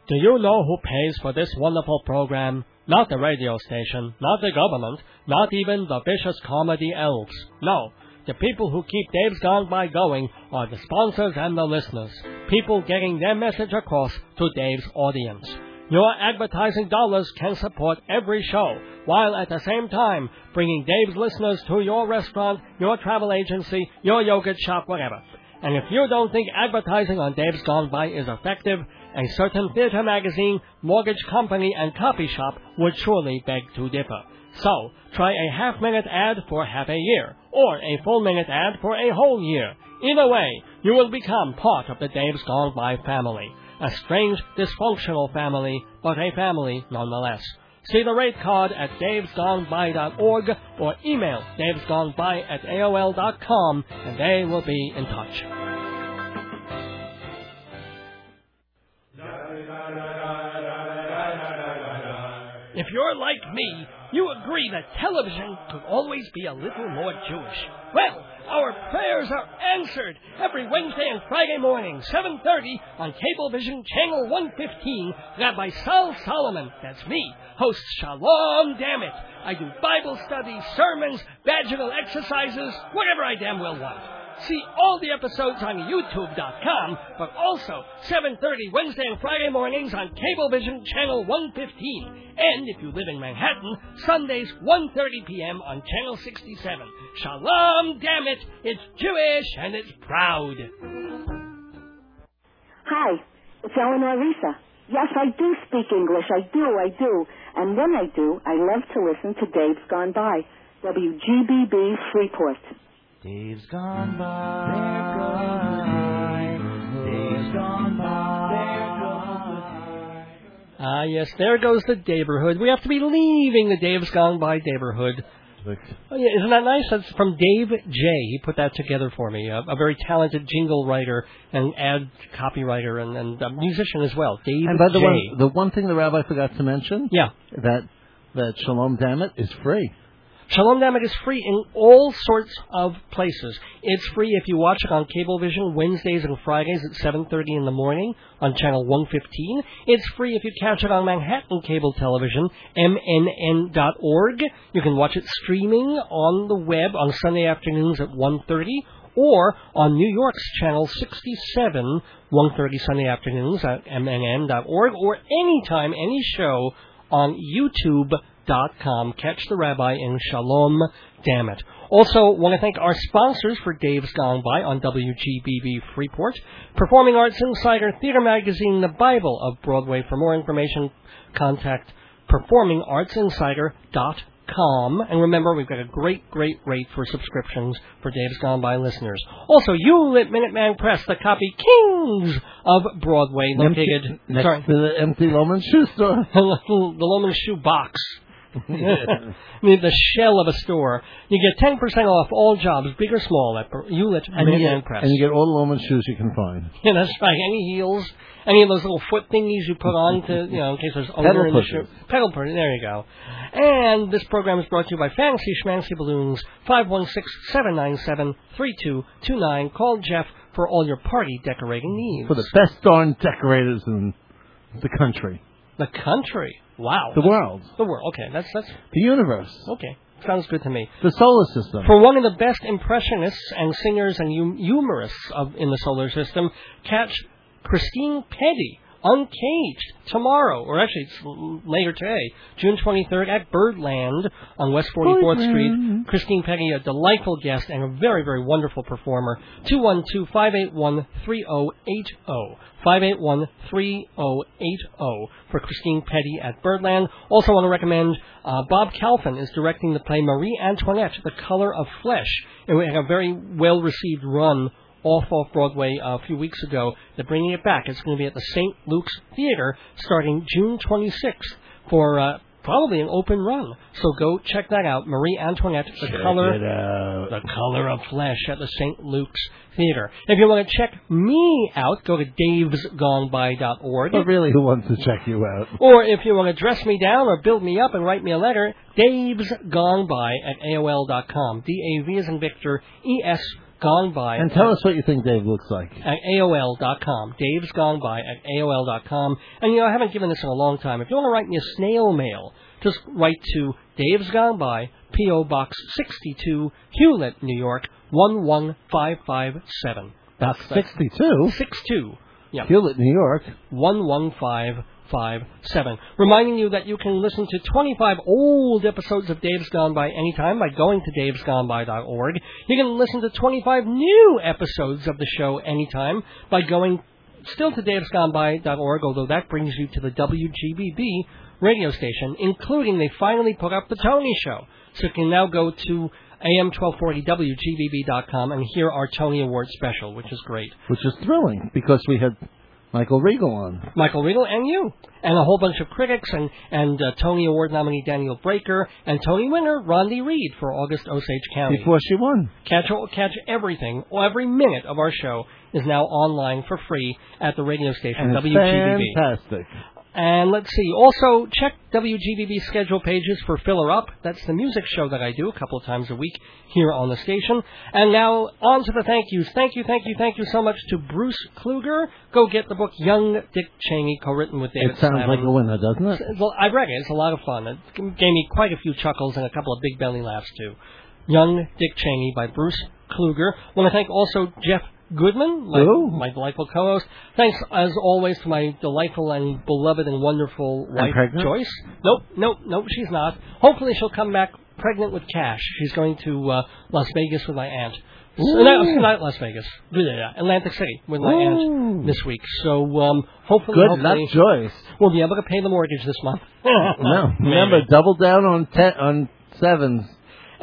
Do you know who pays for this wonderful program? Not the radio station, not the government, not even the vicious comedy elves. No, the people who keep Dave's Gone By going are the sponsors and the listeners. People getting their message across to Dave's audience. Your advertising dollars can support every show, while at the same time bringing Dave's listeners to your restaurant, your travel agency, your yogurt shop, whatever. And if you don't think advertising on Dave's Gone By is effective, a certain theater magazine, mortgage company, and coffee shop would surely beg to differ. So, try a half minute ad for half a year, or a full minute ad for a whole year. Either way, you will become part of the Dave's Gone By family. A strange, dysfunctional family, but a family nonetheless. See the rate card at davesgoneby.org or email davesgoneby at AOL.com and they will be in touch. If you're like me, you agree that television could always be a little more Jewish. Well, our prayers are answered every Wednesday and Friday morning, 7.30 on Cablevision Channel 115. Rabbi Sal Solomon, that's me, hosts Shalom Damn It. I do Bible studies, sermons, vaginal exercises, whatever I damn well want. See all the episodes on YouTube.com, but also 7.30 Wednesday and Friday mornings on Cablevision Channel 115. And if you live in Manhattan, Sundays 1.30 p.m. on Channel 67. Shalom, damn it! It's Jewish and it's proud. Hi, it's Eleanor Reissa. Yes, I do speak English. I do, I do. And when I do, I love to listen to Dave's Gone By, WGBB Freeport. Dave's gone by. Dave's gone by. Ah, yes, there goes the neighborhood. We have to be leaving the Dave's Gone By neighborhood. Oh, yeah, isn't that nice? That's from Dave J. He put that together for me. A, a very talented jingle writer and ad copywriter and, and a musician as well. Dave And by the J. way, the one thing the rabbi forgot to mention, yeah, that that Shalom Dammit is free. Shalom Dammit is free in all sorts of places. It's free if you watch it on Cablevision Wednesdays and Fridays at 7:30 in the morning on channel 115. It's free if you catch it on Manhattan Cable Television, mnn.org. You can watch it streaming on the web on Sunday afternoons at 1:30 or on New York's channel 67 1:30 Sunday afternoons at mnn.org or anytime any show on youtube.com. Catch the rabbi in Shalom, damn it. Also, want to thank our sponsors for Dave's Gone By on WGBB Freeport, Performing Arts Insider, Theater Magazine, The Bible of Broadway. For more information, contact performingartsinsider.com. And remember, we've got a great, great rate for subscriptions for Dave's Gone By listeners. Also, you lit Minuteman Press, the copy kings of Broadway, located Empty- next sorry, to the empty Loman shoe store. the Loman shoe box. I mean, the shell of a store. You get 10% off all jobs, big or small, at Hewlett And you, get, Press. and you get all the Loman shoes you can find. Yeah, that's right. Any heels, any of those little foot thingies you put on to, you know, in case there's odor Pedal in the shoe. Pedal pushers. There you go. And this program is brought to you by Fancy Schmancy Balloons, 516-797-3229. Call Jeff for all your party decorating needs. For the best darn decorators in the country. The country. Wow. The world. The world. Okay, that's, that's, The universe. okay. Sounds good to me. The solar system. For one of the best impressionists and singers and hum- humorists of in the solar system, catch Christine Pedi Uncaged tomorrow, or actually it's later today, June 23rd at Birdland on West 44th Street. Christine Pedi, a delightful guest and a very, very wonderful performer. 212-581-3080. 581-3080 for Christine Pedi at Birdland. Also want to recommend uh, Bob Calvin is directing the play Marie Antoinette, The Color of Flesh. And we had a very well-received run off off Broadway a few weeks ago. They're bringing it back. It's going to be at the St. Luke's Theater starting June 26th for uh, probably an open run. So go check that out. Marie Antoinette, The Check Color the Color of Flesh at the St. Luke's Theater. If you want to check me out, go to davesgoneby.org. But really, who wants to check you out? Or if you want to dress me down or build me up and write me a letter, Dave's Gone By at AOL.com. D-A-V is in Victor, E-S Gone By. And tell us what you think Dave looks like. At AOL.com. Dave's Gone By at AOL.com. And you know, I haven't given this in a long time. If you want to write me a snail mail, just write to Dave's Gone By, P.O. Box 62, Hewlett, New York, 11557. That's 62? 62. Yeah. Hewlett, New York. 11557. 857. Reminding you that you can listen to 25 old episodes of Dave's Gone By anytime by going to davesgoneby.org. You can listen to 25 new episodes of the show anytime by going still to davesgoneby.org, although that brings you to the WGBB radio station, including they finally put up the Tony Show. So you can now go to AM1240WGBB.com and hear our Tony Award special, which is great. Which is thrilling because we had Michael Regal on. Michael Regal and you, and a whole bunch of critics, and and uh, Tony Award nominee Daniel Breaker, and Tony winner Rondi Reed for August Osage County. Before she won. Catch catch everything, every minute of our show is now online for free at the radio station And WGBB. fantastic. And let's see. Also, check WGBB schedule pages for Filler Up. That's the music show that I do a couple of times a week here on the station. And now, on to the thank yous. Thank you, thank you, thank you so much to Bruce Kluger. Go get the book Young Dick Cheney, co-written with David It sounds Slavin. like a winner, doesn't it? Well, I read it. It's a lot of fun. It gave me quite a few chuckles and a couple of big belly laughs, too. Young Dick Cheney by Bruce Kluger. want to thank also Jeff Goodman, my, my delightful co-host. Thanks, as always, to my delightful and beloved and wonderful wife? Joyce. Nope, nope, nope, she's not. Hopefully she'll come back pregnant with cash. She's going to uh, Las Vegas with my aunt. So, no, not Las Vegas. Atlantic City with my Ooh. aunt this week. So um, hopefully, Good hopefully luck, Joyce. we'll be able to pay the mortgage this month. No, remember, double down on te- on sevens.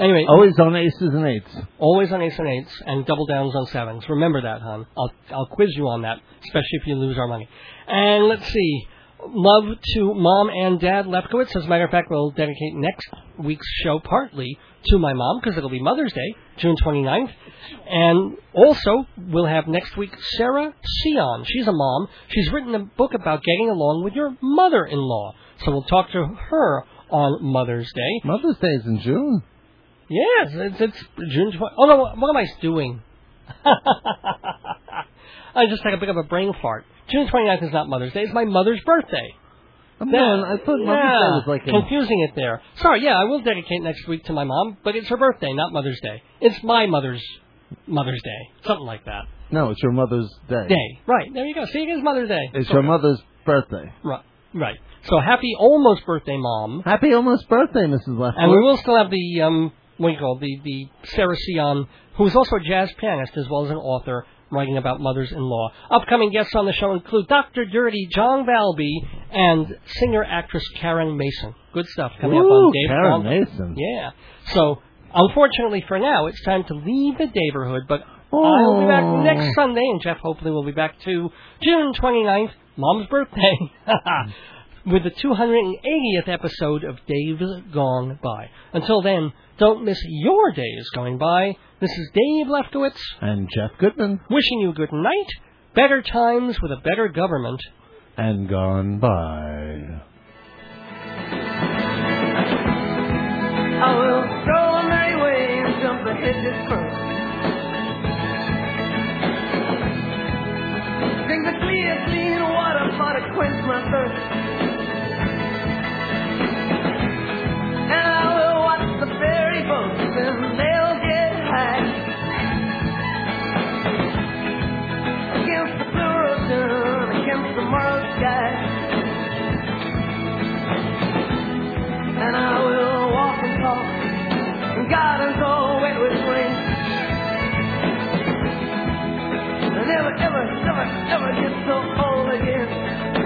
Anyway, Always on aces and eights. always on ace and eights and double downs on sevens. Remember that, hon. I'll I'll quiz you on that, especially if you lose our money. And let's see. Love to mom and dad Lefkowitz. As a matter of fact, we'll dedicate next week's show partly to my mom because it'll be Mother's Day, June 29th. And also, we'll have next week Sarah Sion. She's a mom. She's written a book about getting along with your mother-in-law. So we'll talk to her on Mother's Day. Mother's Day is in June. Yes, it's, it's June 20. Oh, no, what am I doing? I just had a bit of a brain fart. June 29th is not Mother's Day, it's my mother's birthday. I'm I thought Mother's yeah, Day was like in confusing it there. Sorry, yeah, I will dedicate next week to my mom, but it's her birthday, not Mother's Day. It's my mother's Mother's Day, something like that. No, it's your mother's day. Day, right? There you go. See, it is Mother's Day. It's Sort your mother's birthday. Right, right. So happy almost birthday, mom. Happy almost birthday, Mrs. Lefkowitz. And we will still have the um, what do you call it, the the Sarah Sion, who is also a jazz pianist as well as an author writing about mothers-in-law. Upcoming guests on the show include Dr. Dirty, John Valby, and singer-actress Karen Mason. Good stuff coming up on Dave Karen Mason. Yeah. So, unfortunately for now, it's time to leave the neighborhood, but I'll be back Oh. next Sunday, and Jeff hopefully will be back to June 29th, Mom's birthday, with the 280th episode of Dave's Gone By. Until then, don't miss your days going by. This is Dave Lefkowitz And Jeff Goodman. wishing you good night, better times with a better government. And gone by. I will throw a merry way and jump the hedges first. Drink the clear, clean water for to quench my thirst. summer sky. And I will walk and talk in gardens all wet with rain. I never, ever, never, ever get so old again.